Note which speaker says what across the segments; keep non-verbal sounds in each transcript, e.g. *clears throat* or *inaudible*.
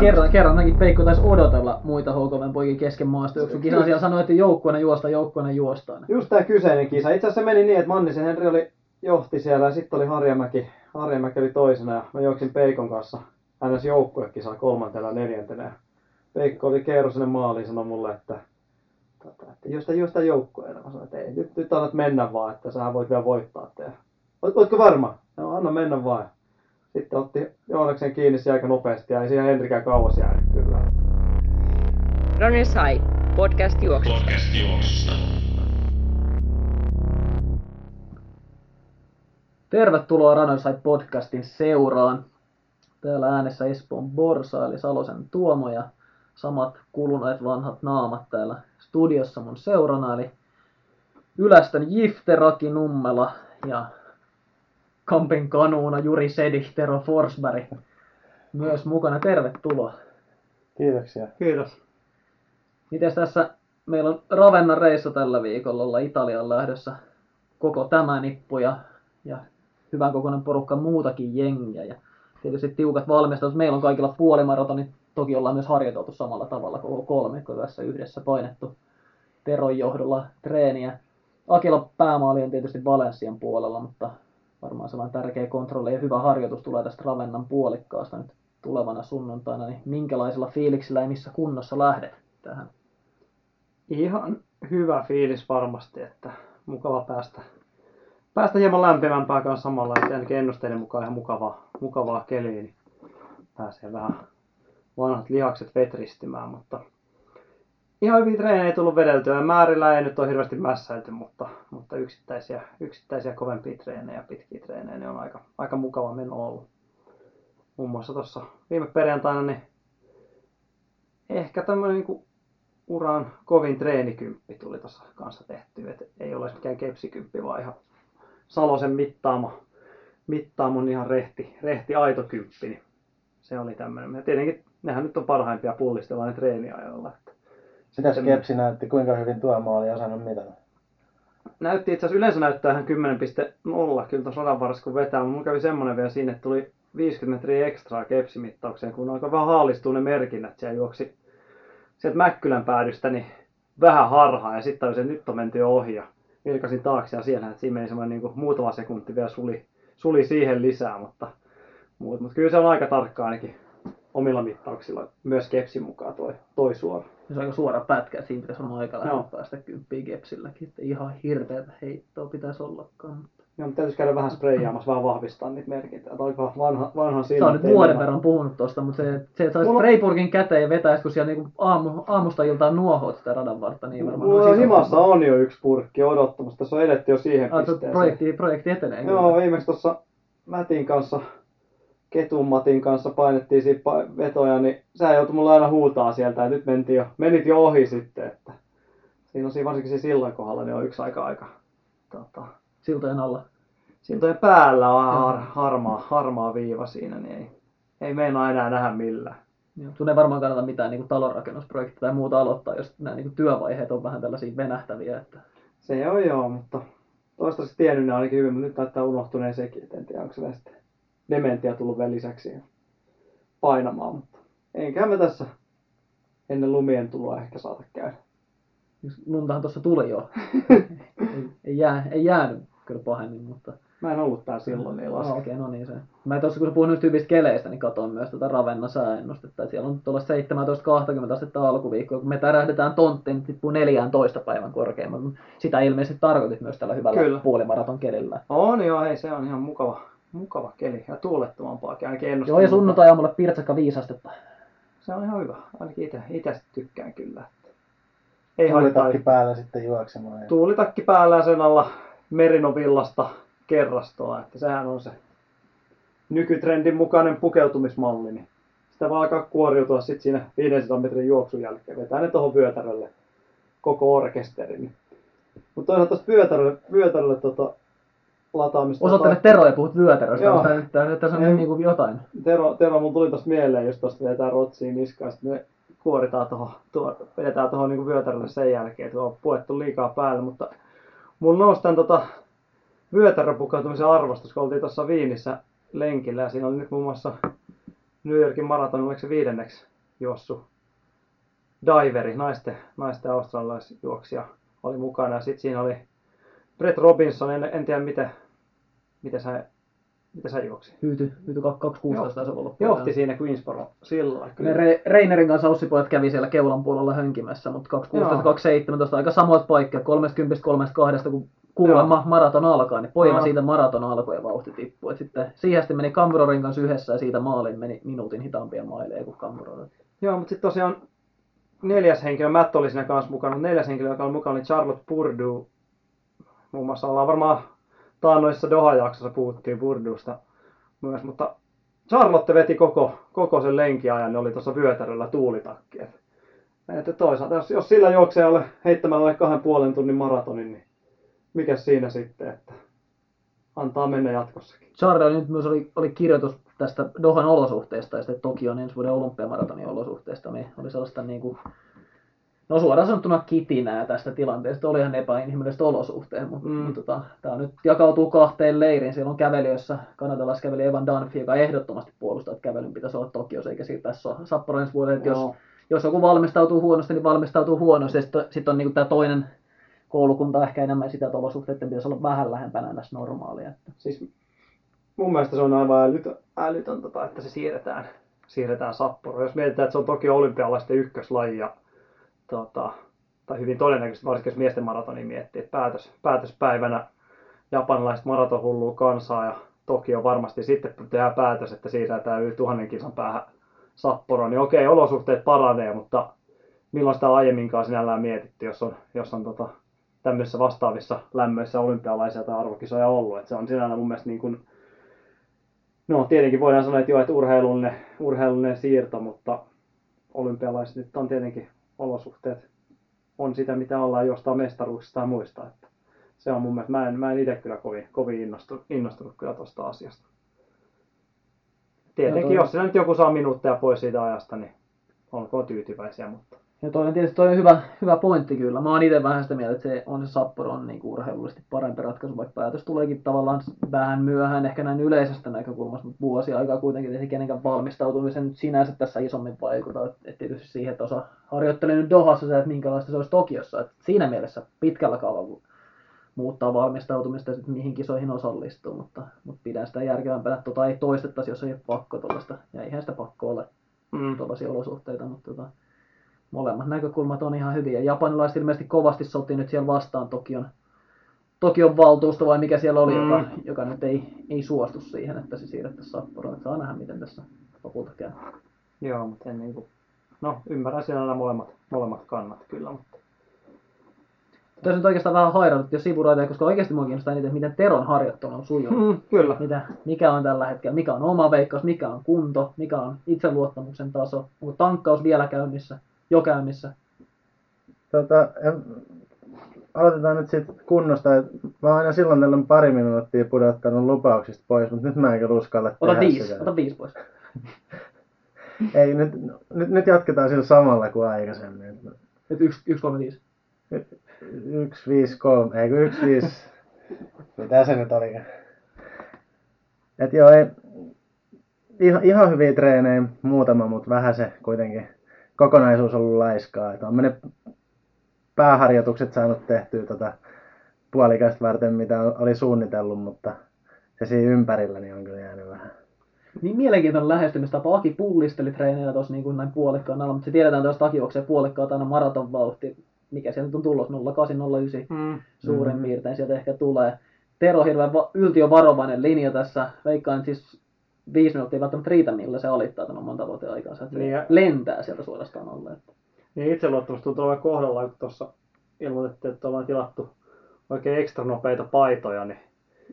Speaker 1: kerran, kerran ainakin Peikko taisi odotella muita HKV poikin kesken maasta. Joku kisan siellä sanoi, että joukkueena juosta, joukkueena juostaan.
Speaker 2: Just tämä kyseinen kisa. Itse asiassa se meni niin, että Mannisen Henri oli johti siellä ja sitten oli Harjamäki. Harjamäki oli toisena ja mä juoksin Peikon kanssa ns. joukkuekisaa kolmantena ja neljäntenä. Peikko oli Keero sinne maaliin sanoi mulle, että, tota, että juosta, juosta joukkueena. Mä sanoin, että ei, nyt, nyt annat mennä vaan, että sä voit vielä voittaa. Oot, ootko varma? No, anna mennä vaan. Sitten otti Joonaksen kiinni aika nopeasti ja ei siihen Henrikään kauas jäänyt kyllä.
Speaker 3: Runners High, podcast juoksusta.
Speaker 4: Podcast juoksusta.
Speaker 1: Tervetuloa High podcastin seuraan. Täällä äänessä Espoon Borsa eli Salosen Tuomo ja samat kuluneet vanhat naamat täällä studiossa mun seurana eli Ylästön Jifte Raki Nummela ja Kampen kanuuna Juri Sedi Tero Forsberg myös mukana. Tervetuloa.
Speaker 5: Kiitoksia.
Speaker 2: Kiitos.
Speaker 1: Mites tässä meillä on Ravennan reissu tällä viikolla, olla Italian lähdössä koko tämä nippu ja, ja hyvän kokoinen porukka muutakin jengiä. Ja tietysti tiukat valmistelut. Meillä on kaikilla puolimaratonit. Toki ollaan myös harjoiteltu samalla tavalla koko kolmikko tässä yhdessä painettu Teron johdolla treeniä. Akila päämaali on tietysti Valenssian puolella, mutta varmaan sellainen tärkeä kontrolli ja hyvä harjoitus tulee tästä Ravennan puolikkaasta nyt tulevana sunnuntaina. Niin minkälaisella fiiliksellä ja missä kunnossa lähdet tähän?
Speaker 2: Ihan hyvä fiilis varmasti, että mukava päästä, päästä hieman lämpimämpää kanssa samalla, että ainakin ennusteiden mukaan ihan mukavaa, mukavaa keliä, niin pääsee vähän vanhat lihakset vetristimään, mutta ihan hyvin treenejä tullut vedeltyä. Määrillä ei nyt ole hirveästi mässäilty, mutta, mutta yksittäisiä, yksittäisiä kovempia treenejä, pitkiä treenejä, niin on aika, aika mukava meno ollut. Muun muassa tuossa viime perjantaina niin ehkä tämmöinen niin uran kovin treenikymppi tuli tuossa kanssa tehty. Et ei ole mikään kepsikymppi, vaan ihan Salosen mittaama, mittaamon ihan rehti, rehti aito kymppi. Niin se oli tämmöinen. Ja tietenkin nehän nyt on parhaimpia pullistella ne treeniajoilla.
Speaker 5: Sitä Skepsi näytti, kuinka hyvin tuo maali osannut mitata.
Speaker 2: näytti itse asiassa yleensä näyttää ihan 10.0 kyllä tuossa radan varressa kun vetää, mutta mulla kävi semmoinen vielä siinä, että tuli 50 metriä ekstraa kepsimittaukseen, kun alkoi vähän haalistua ne merkinnät, siellä juoksi sieltä Mäkkylän päädystä niin vähän harhaa ja sitten se nyt on menty jo ohi ja vilkasin taakse ja siellä, että siinä meni semmoinen niin muutama sekunti vielä suli, suli siihen lisää, mutta, mutta, mutta kyllä se on aika tarkka ainakin omilla mittauksilla myös kepsin mukaan toi, toi suora.
Speaker 1: Se on aika suora pätkä, että siinä pitäisi olla aika lähellä
Speaker 2: Joo.
Speaker 1: päästä kymppiin kepsilläkin. Että ihan hirveätä heittoa pitäisi ollakaan. Mutta...
Speaker 2: Joo, mutta täytyisi käydä vähän spreijaamassa, vähän vahvistaa niitä merkintöjä. Tämä oli vanha, vanhan
Speaker 1: Sä
Speaker 2: silmän
Speaker 1: oot nyt vuoden verran puhunut tosta, mutta se, se että saisit
Speaker 2: Mulla-
Speaker 1: käteen ja vetäisit, kun siellä niinku aamu, aamusta iltaan nuohoat sitä radan vartta, niin varmaan
Speaker 2: Mulla on
Speaker 1: iso
Speaker 2: himassa
Speaker 1: homma.
Speaker 2: on jo yksi purkki odottamassa. Tässä on edetty jo siihen
Speaker 1: Ah, tuo
Speaker 2: pisteeseen.
Speaker 1: projekti, projekti etenee
Speaker 2: Joo,
Speaker 1: kyllä.
Speaker 2: viimeksi tuossa Mätin kanssa, Ketun Matin kanssa painettiin siitä pa- vetoja, niin sä joutui mulle aina huutaa sieltä, ja nyt mentiin jo, menit jo ohi sitten, että siinä on siinä varsinkin siinä sillan kohdalla, niin on yksi aika aika tota,
Speaker 1: Siltojen alla.
Speaker 2: siltojen päällä on har, harmaa, harmaa viiva siinä, niin ei, ei meinaa enää nähdä millään.
Speaker 1: Joo. Sun ei varmaan kannata mitään niinku talonrakennusprojektia tai muuta aloittaa, jos nämä niinku työvaiheet on vähän tällaisia venähtäviä. Että...
Speaker 2: Se on joo, mutta toistaiseksi tiennyt ne ainakin hyvin, mutta nyt näyttää unohtuneen sekin, et en tiedä onko se dementia tullut vielä lisäksi painamaan, mutta enköhän me tässä ennen lumien tuloa ehkä saata käydä.
Speaker 1: Luntahan tuossa tuli jo. *laughs* ei, ei, jää, ei jäänyt kyllä pahemmin, mutta...
Speaker 2: Mä en ollut täällä silloin, niin laske.
Speaker 1: Okei, no niin se. Mä tuossa kun sä puhuin nyt hyvistä keleistä, niin katsoin myös tätä Ravenna sääennustetta. että Siellä on tuolla 17-20 astetta alkuviikkoa. Kun me tärähdetään tonttiin, niin tippuu 14 päivän korkeamman. Mut Sitä ilmeisesti tarkoitit myös tällä hyvällä
Speaker 2: Kyllä.
Speaker 1: puolimaraton kelillä.
Speaker 2: On joo, hei se on ihan mukava, mukava keli ja tuulettomampaakin ainakin ennustin.
Speaker 1: Joo, ja sunnuntai aamulla pirtsakka 5 astetta.
Speaker 2: Se on ihan hyvä, ainakin itse, itse tykkään kyllä. Ei haittaa
Speaker 5: Tuulitakki päällä sitten juoksemaan. Ja...
Speaker 2: tuulitakki päällä ja sen alla merinovillasta kerrastoa, että sehän on se nykytrendin mukainen pukeutumismalli, niin sitä voi alkaa kuoriutua sitten siinä 500 metrin juoksun jälkeen, vetää ne tuohon vyötärölle koko orkesteri. Niin. Mutta toisaalta tuosta vyötärölle, vyötärölle tota, lataamista.
Speaker 1: Osoittele Tero ja puhut vyötäröstä,
Speaker 2: Joo.
Speaker 1: mutta nyt tässä on
Speaker 2: Ei.
Speaker 1: nyt niinku jotain.
Speaker 2: Tero, Tero mun tuli tosta mieleen, jos tosta vedetään rotsiin niskaan, sitten me kuoritaan tuohon, tuo, vedetään tuohon niin vyötärölle sen jälkeen, että on puettu liikaa päälle, mutta mulla nousi tämän tota, vyötäröpukeutumisen arvostus, kun oltiin tuossa Viinissä lenkillä ja siinä oli nyt muun muassa New Yorkin maraton, oliko se viidenneksi juossu diveri, naisten, naisten australialaisjuoksija oli mukana. Ja sitten siinä oli Brett Robinson, en, en tiedä miten, miten sä, miten sä juoksi.
Speaker 1: Hyyty, hyyty 216 taisi olla
Speaker 2: Johti siinä Queensboro silloin.
Speaker 1: Ne Re- Reinerin kanssa Ossipojat kävi siellä keulan puolella hönkimässä, mutta 216-217 aika samoit paikka, 30-32, kun kuulemma maraton alkaa, niin poima
Speaker 2: Joo.
Speaker 1: siitä maraton alkoi ja vauhti tippui. Et sitten siihen asti meni Camburorin kanssa yhdessä ja siitä maalin meni minuutin hitaampia maileja kuin Camburor.
Speaker 2: Joo, mutta sitten tosiaan neljäs henkilö, Matt oli siinä kanssa mukana, mutta neljäs henkilö, joka oli mukana, oli Charlotte Purdue. Muun muassa ollaan varmaan taannoissa Doha-jaksossa puhuttiin Purduesta myös, mutta Charlotte veti koko, koko sen lenkiajan, ne oli tuossa vyötäröllä tuulitakki. Et, että toisaalta, jos, jos sillä juoksejalle heittämällä alle kahden puolen tunnin maratonin, niin mikä siinä sitten, että antaa mennä jatkossakin.
Speaker 1: Charlie nyt myös oli, oli kirjoitus tästä Dohan olosuhteista ja sitten Tokion ensi vuoden olympiamaratonin olosuhteista. Niin oli sellaista niin kuin, no suoraan sanottuna kitinää tästä tilanteesta. Olihan epäinhimilliset olosuhteet, mutta
Speaker 2: Mm.
Speaker 1: mm. tota, tämä nyt jakautuu kahteen leiriin. Siellä on kävelijöissä kanadalaiskävelijä Evan Dunphy, joka ehdottomasti puolustaa, että kävelyn pitäisi olla Tokiossa eikä siitä tässä Sapporo ensi vuodelle. Jos, jos joku valmistautuu huonosti, niin valmistautuu huonosti. Sitten sit on niin tämä toinen koulukunta ehkä enemmän sitä, että olosuhteiden pitäisi olla vähän lähempänä näistä normaalia. Että
Speaker 2: Siis mun mielestä se on aivan älytön, älytön tota, että se siirretään, siirretään Sapporoon. Jos mietitään, että se on toki olympialaisten ykköslaji ja tota, tai hyvin todennäköisesti, varsinkin jos miesten maratoni miettii, että päätös, päätöspäivänä japanilaiset maratonhullua kansaa ja Tokio varmasti sitten tehdään päätös, että siirretään yli tuhannen kisan päähän Sapporoon, niin okei, olosuhteet paranee, mutta milloin sitä on aiemminkaan sinällään mietitty, jos on, jos on tota, tämmöisissä vastaavissa lämmöissä olympialaisia tai arvokisoja ollut. Et se on sinällään mun mielestä niin kuin, no tietenkin voidaan sanoa, että joo, että urheilullinen, urheilullinen siirto, mutta olympialaiset nyt on tietenkin olosuhteet on sitä, mitä ollaan jostain mestaruuksista ja muista. Että se on mun mielestä, mä en, mä en itse kyllä kovin, kovin innostunut, innostunut kyllä tuosta asiasta. Tietenkin,
Speaker 1: toi-
Speaker 2: jos siinä nyt joku saa minuutteja pois siitä ajasta, niin olkoon tyytyväisiä, mutta
Speaker 1: Ja toi on tietysti toi on hyvä, hyvä pointti kyllä. Mä oon itse vähän sitä mieltä, että se on se Sapporo on niin urheilullisesti parempi ratkaisu, vaikka päätös tuleekin tavallaan vähän myöhään ehkä näin yleisestä näkökulmasta, mutta vuosi aikaa kuitenkin ei kenenkään valmistautumisen nyt sinänsä tässä isommin vaikuta. Et, et tietysti siihen, että osa harjoittelee nyt Dohassa se, että minkälaista se olisi Tokiossa. Et siinä mielessä pitkällä kaavalla muuttaa valmistautumista ja sitten mihin kisoihin osallistuu, mutta, mutta pidän sitä järkevämpänä, että tota ei toistettaisi, jos ei ole pakko tuollaista. Ja eihän sitä pakko ole
Speaker 2: mm.
Speaker 1: tuollaisia olosuhteita, mutta tota, molemmat näkökulmat on ihan hyviä. Japanilaiset ilmeisesti kovasti soti nyt siellä vastaan Tokion, Tokion valtuusto vai mikä siellä oli,
Speaker 2: Mm.
Speaker 1: joka, joka nyt ei, ei suostu siihen, että se siirrettäisiin Sapporoon. Saa nähdä, miten tässä lopulta käy.
Speaker 2: Joo, mutta en niinku... No, ymmärrän siellä nämä molemmat, molemmat kannat kyllä, mutta...
Speaker 1: Tässä nyt oikeastaan vähän hairannut jo sivuraiteja, koska oikeasti mua kiinnostaa eniten, miten Teron harjoittelu on sujunut.
Speaker 2: Mm, kyllä.
Speaker 1: Mitä, mikä on tällä hetkellä, mikä on oma veikkaus, mikä on kunto, mikä on itseluottamuksen taso, onko tankkaus vielä käynnissä, jo käynnissä.
Speaker 5: Tota, en, aloitetaan nyt siitä kunnosta. Et mä oon aina silloin tällöin pari minuuttia pudottanut lupauksista pois, mutta nyt mä en kyllä uskalla
Speaker 1: Ota
Speaker 5: tehdä
Speaker 1: viisi,
Speaker 5: sitä.
Speaker 1: ota viisi pois. *laughs*
Speaker 5: Ei, nyt, nyt, nyt jatketaan sillä samalla kuin aikaisemmin.
Speaker 1: Nyt yksi, yksi kolme, viisi.
Speaker 5: Yksi, viisi, kolme, ei kun yksi, viisi. *laughs* Mitä se nyt olikaan? Et joo, ei, ihan, ihan hyviä treenejä, muutama, mutta vähän se kuitenkin kokonaisuus on ollut laiskaa. Et on ne pääharjoitukset saanut tehtyä tota puolikäistä varten, mitä oli suunnitellut, mutta se siinä ympärillä niin on kyllä jäänyt vähän.
Speaker 1: Niin mielenkiintoinen lähestymistapa. Aki pullisteli treenejä tuossa niin kuin näin puolikkaan alla, mutta se tiedetään tuossa Aki juoksee puolikkaat aina maraton vauhti. Mikä sieltä on tullut? 0809
Speaker 2: Mm.
Speaker 1: suurin
Speaker 5: Mhm.
Speaker 1: piirtein sieltä ehkä tulee. Tero hirveän va- yltiövarovainen linja tässä. Veikkaan että siis viisi minuuttia ei välttämättä riitä, millä se alittaa tämän oman tavoiteaikansa. Että se
Speaker 2: Niin ja-
Speaker 1: lentää sieltä suorastaan alle. Että.
Speaker 2: Niin itseluottamus tuntuu olevan kohdalla, kun tuossa ilmoitettiin, että ollaan tilattu oikein ekstra nopeita paitoja, niin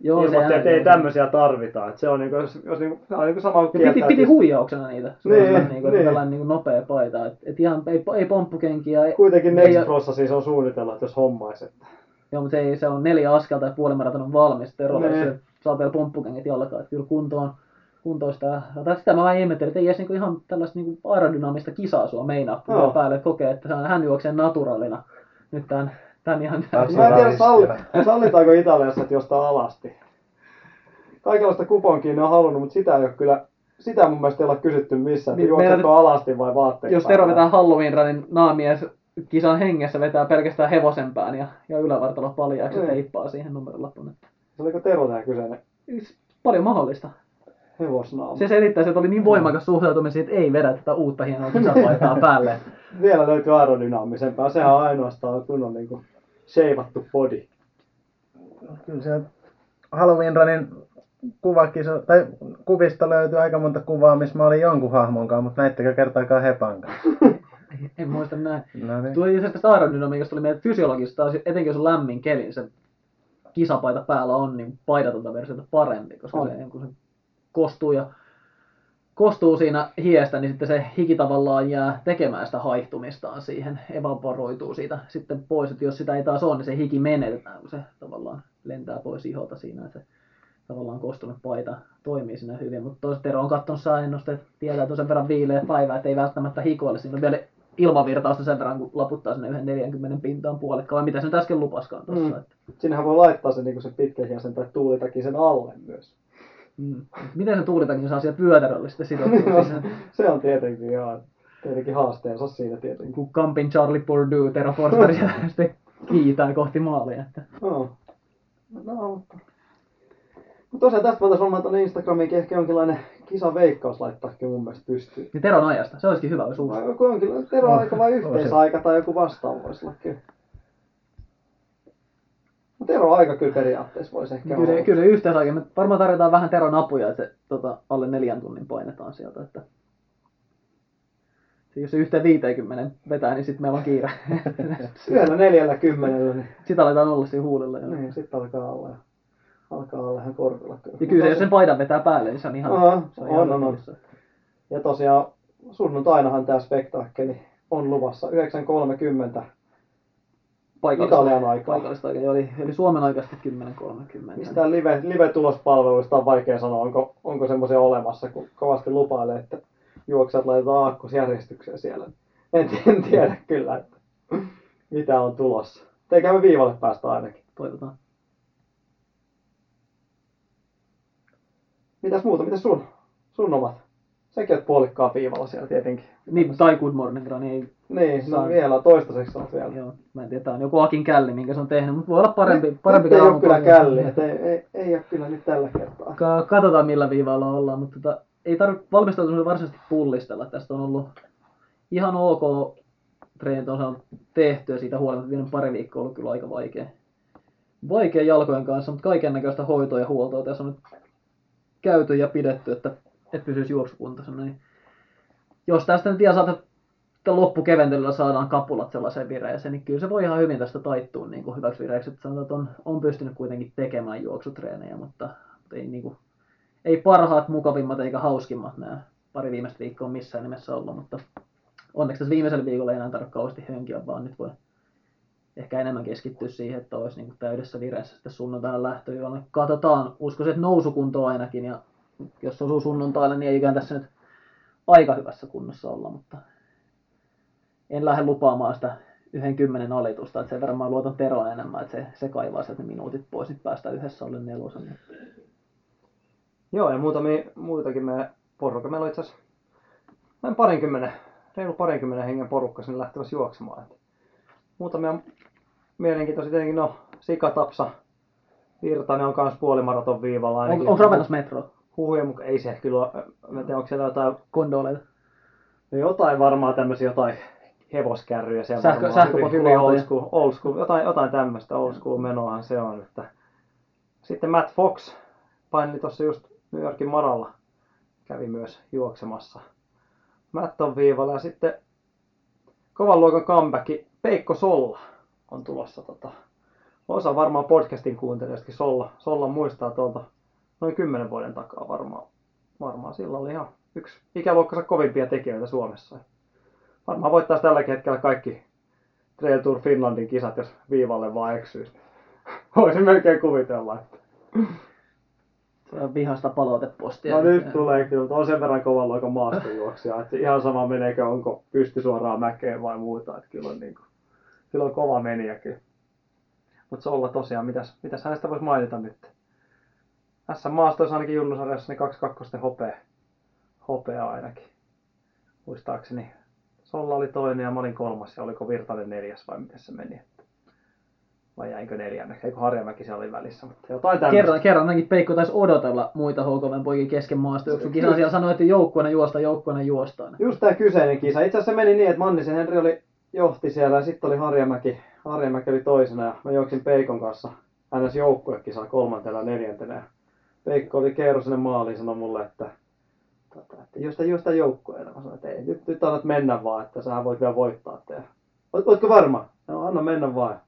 Speaker 1: Joo,
Speaker 2: Ilmoitti, että ei tämmöisiä tarvita. Että se on niinku, jos, jos niinku, se on niinku sama kuin
Speaker 1: piti, piti huijauksena niitä.
Speaker 2: Niin,
Speaker 1: niin, niin, niin,
Speaker 2: niin.
Speaker 1: tällainen niin nopea paita. Et, et ihan, ei, ei pomppukenkiä. Ei,
Speaker 2: Kuitenkin
Speaker 1: ei,
Speaker 2: Next Prossa siis on suunnitellut, että jos hommaisi. Että...
Speaker 1: Joo, mutta se, ei, se on neljä askelta ja puolimaratonin on valmis. Tero, se saa vielä pomppukengät jalkaan. Että kyllä kunto on, kuntoista. Tai sitä mä vähän ihmettelin, että ei edes niinku ihan tällaista niinku aerodynaamista kisaa sua meinaa no. päälle, että kokee, että hän juoksee naturalina. Nyt tämän, tämän ihan
Speaker 2: Mä en tiedä, salli,
Speaker 5: Naturalistilla. *laughs*
Speaker 2: sallitaanko Italiassa, että jostain alasti. Kaikenlaista kuponkia ne on halunnut, mutta sitä ei ole kyllä sitä mun mielestä ei olla kysytty missään,
Speaker 1: Niin,
Speaker 2: että
Speaker 1: meillä
Speaker 2: juoksetko alasti vai vaatteet
Speaker 1: Jos Tero vetää Halloween Runin naamies kisan hengessä vetää pelkästään hevosenpään ja, ja ylävartalo paljaaksi ja
Speaker 2: Niin.
Speaker 1: teippaa siihen
Speaker 2: Se oliko Tero tämä kyseinen
Speaker 1: Paljon mahdollista.
Speaker 2: Hevosnaama?
Speaker 1: Se selittää, että oli niin voimakas suhtautuminen siihen, että ei vedä tätä uutta hienoa kisapaitaa *laughs* päälle.
Speaker 2: Vielä löytyy aerodynaamisempaa. Sehän on ainoastaan kunnon niinku sheivattu body.
Speaker 5: Kyllä sieltä Halloween Runin kuvakiso, tai kuvista löytyy aika monta kuvaa, missä mä olin jonkun hahmon kanssa, mutta näittekö kertaakaan Hepan kanssa?
Speaker 1: Ei- *laughs* En muista näin.
Speaker 5: No niin.
Speaker 1: Tuli itse asiassa aerodynamiikasta tuli meidän fysiologista, taas, etenkin jos on lämmin keli, niin se kisapaita päällä on, niin paidatonta versiota parempi, koska
Speaker 2: On.
Speaker 1: se, kun se kostuu ja kostuu siinä hiestä, niin sitten se hiki tavallaan jää tekemään sitä haihtumistaan siihen, evaporoituu siitä sitten pois, että jos sitä ei taas ole, niin se hiki menetetään, kun se tavallaan lentää pois iholta siinä, että se tavallaan kostunut paita toimii siinä hyvin, mutta toisaalta Tero on katsonut sääennusteet, tietää, että on sen verran viileä päivä, että ei välttämättä hikoile, siinä on vielä ilmavirtausta sen verran, kun laputtaa sinne yhden 40 pintaan puolikkaan, vai mitä se nyt äsken lupaskaan tuossa.
Speaker 2: Mm.
Speaker 1: Että,
Speaker 2: Sinnehän voi laittaa sen, niinku se pitkähiasen tai tuulitakin sen alle myös.
Speaker 1: Mm. Miten se tuulitakin saa siellä vyötärölle sitten sidottua *laughs* siihen?
Speaker 2: se on tietenkin ihan tietenkin haasteensa siinä tietenkin.
Speaker 1: kun Kampin Charlie Purdue Tero Forster ja sitten kiitää kohti maalia. Että.
Speaker 2: No, no mutta... Mutta tosiaan tästä voitaisiin varmaan tuonne Instagramiinkin ehkä jonkinlainen kisaveikkaus laittaakin mun mielestä pystyyn.
Speaker 1: Niin Teron ajasta, se olisikin hyvä, jos uusi.
Speaker 2: Vai joku jonkinlainen teroaika vai
Speaker 5: Oh,
Speaker 2: yhteisaika tai joku vastaava voisi olla kyllä. No teroaika kyllä periaatteessa voisi ehkä
Speaker 1: Kyllä,
Speaker 2: olla.
Speaker 1: kyllä yhteisaika. Me varmaan tarjotaan vähän Teron apuja, että se tota, alle neljän tunnin painetaan sieltä. Että... Se, jos se yhteen 50 vetää, niin sitten meillä on kiire. *laughs*
Speaker 2: Yöllä neljällä kymmenellä, niin,
Speaker 1: Sitä aletaan olla siinä huulilla. Jo.
Speaker 2: niin sitten alkaa olla, alkaa olla ihan korvilla kyllä.
Speaker 1: Ja kyllä se, jos sen paidan vetää päälle, niin se on ihan...
Speaker 2: Aa,
Speaker 1: se
Speaker 2: on,
Speaker 1: ihan
Speaker 2: on, on. Ja tosiaan sunnuntainahan tämä spektaakkeli on luvassa 9.30
Speaker 1: Paikallista,
Speaker 2: Italian aikaa.
Speaker 1: paikallista aikaa. Eli, eli Suomen aikaisesti 10.30.
Speaker 2: Mistään live, live-tulospalveluista on vaikea sanoa, onko, onko semmoisia olemassa, kun kovasti lupailee, että juoksijat laitetaan aakkosjärjestykseen siellä. En, en tiedä kyllä, että mitä on tulossa. Eikä me viivalle päästä ainakin.
Speaker 1: Toivotaan.
Speaker 2: Mitäs muuta, mitäs sun, sun omat? Säkin oot puolikkaan viivalla siellä tietenkin.
Speaker 1: Niin, tai Good Morning Run, ei
Speaker 2: Niin, no
Speaker 1: Saan.
Speaker 2: vielä toistaiseksi on vielä.
Speaker 1: Joo, mä en tiedä, tää on joku Akin källi, minkä se on tehnyt, mutta voi olla parempi, parempi
Speaker 2: nyt ei ole kyllä källi, et ei, ei, ei ole kyllä nyt tällä kertaa.
Speaker 1: Ka- Katsotaan millä viivalla ollaan, mutta tota, ei tarvitse valmistautumisen varsinaisesti pullistella. Tästä on ollut ihan ok treenit on saanut tehtyä siitä huolimatta. Viimeinen pari viikkoa on ollut kyllä aika vaikea. Vaikea jalkojen kanssa, mutta kaiken näköistä hoitoa ja huoltoa tässä on nyt käyty ja pidetty, että, että pysyisi juoksukuntoisena. Niin jos tästä nyt ihan saata loppukeventelyllä saadaan kapulat sellaiseen vireeseen, niin kyllä se voi ihan hyvin tästä taittua niin kuin hyväksi vireeksi. Että sanotaan, että on, on pystynyt kuitenkin tekemään juoksutreenejä, mutta, mutta ei, niin kuin, ei parhaat, mukavimmat eikä hauskimmat nämä pari viimeistä viikkoa missään nimessä ollut, mutta onneksi tässä viimeisellä viikolla ei enää tarvitse kauheasti vaan nyt voi ehkä enemmän keskittyä siihen, että olisi niin kuin täydessä vireessä sitten sunnuntaina lähtöön. Katsotaan, uskoisin, että nousukunto ainakin, ja jos osuu sunnuntaille, niin eikään tässä nyt aika hyvässä kunnossa olla, mutta en lähde lupaamaan sitä yhden kymmenen alitusta, että sen verran mä luotan Teroon enemmän, että se, se kaivaa sieltä ne minuutit pois, niin päästään yhdessä alle nelosen.
Speaker 2: Joo, ja muutamia, muitakin me porukka. Meillä on itse asiassa noin parinkymmenen, reilu parinkymmenen hengen porukka sinne lähtevässä juoksemaan. Et muutamia mielenkiintoisia tietenkin, no Sikatapsa, Virtanen on kanssa puolimaraton viivalla
Speaker 1: On,
Speaker 2: ainakin.
Speaker 1: onko Ravennas metro?
Speaker 2: Huhujen mukaan, ei se kyllä ole, mä en tiedä, onko siellä jotain,
Speaker 1: Kondoleita.
Speaker 2: no jotain varmaan tämmöisiä jotain hevoskärryjä siellä
Speaker 1: Sähkö-
Speaker 2: hyvin old school, old school, jotain, jotain tämmöistä old school menoahan se on. Että. Sitten Matt Fox paineli tuossa just New Yorkin maralla, kävi myös juoksemassa. Matt on viivalla ja sitten kovan luokan comeback Peikko Solla on tulossa. Tota, osa varmaan podcastin kuuntelijoistakin Solla, Solla muistaa tuolta noin 10 vuoden takaa varmaan. Varmaan silloin oli ihan yksi ikäluokkansa kovimpia tekijöitä Suomessa. Varmaan voittaisi tälläkin hetkellä kaikki Trail Tour Finlandin kisat, jos viivalle vaan eksyisi. *laughs* Voisin melkein kuvitella, että
Speaker 1: Se on vihasta palautepostia.
Speaker 2: No nyt tulee kyllä, on sen verran kovan luokan maastojuoksija, että ihan sama meneekö, onko pysty suoraan mäkeen vai muuta, että kyllä on, niin kuin, kyllä on kova meniä kyllä. Mutta se olla tosiaan, mitäs, mitäs hänestä voisi mainita nyt? SM Maastoissa ainakin junnusarjassa ne kaksi kakkosten hopea, hopea ainakin. Muistaakseni Solla oli toinen ja mä olin kolmas ja oliko Virtanen neljäs vai miten se meni. Että... Vai jäinkö neljänneksi? Eikö Harjamäki siellä oli välissä, mutta jotain tämmöistä.
Speaker 1: Kerran, kerran ainakin Peikko taisi odotella muita HKVn poikia kesken maastojuoksukisaa. Siellä sanoi, että joukkueena juosta, joukkueena juostaan.
Speaker 2: Just tämä kyseinen kisa. Itse asiassa se meni niin, että Mannisen Henri oli johti siellä ja sitten oli Harjamäki. Harjamäki oli toisena ja mä juoksin Peikon kanssa ns. joukkuekisaa kolmantena ja neljäntenä. Ja Peikko oli kerro sinne maaliin sanoi mulle, että, tota, että juosta, juosta joukkueena. Mä sanoin, että ei, nyt, nyt annat mennä vaan, että sä voit vielä voittaa. Että, Oot, ootko varma? No, anna mennä vaan.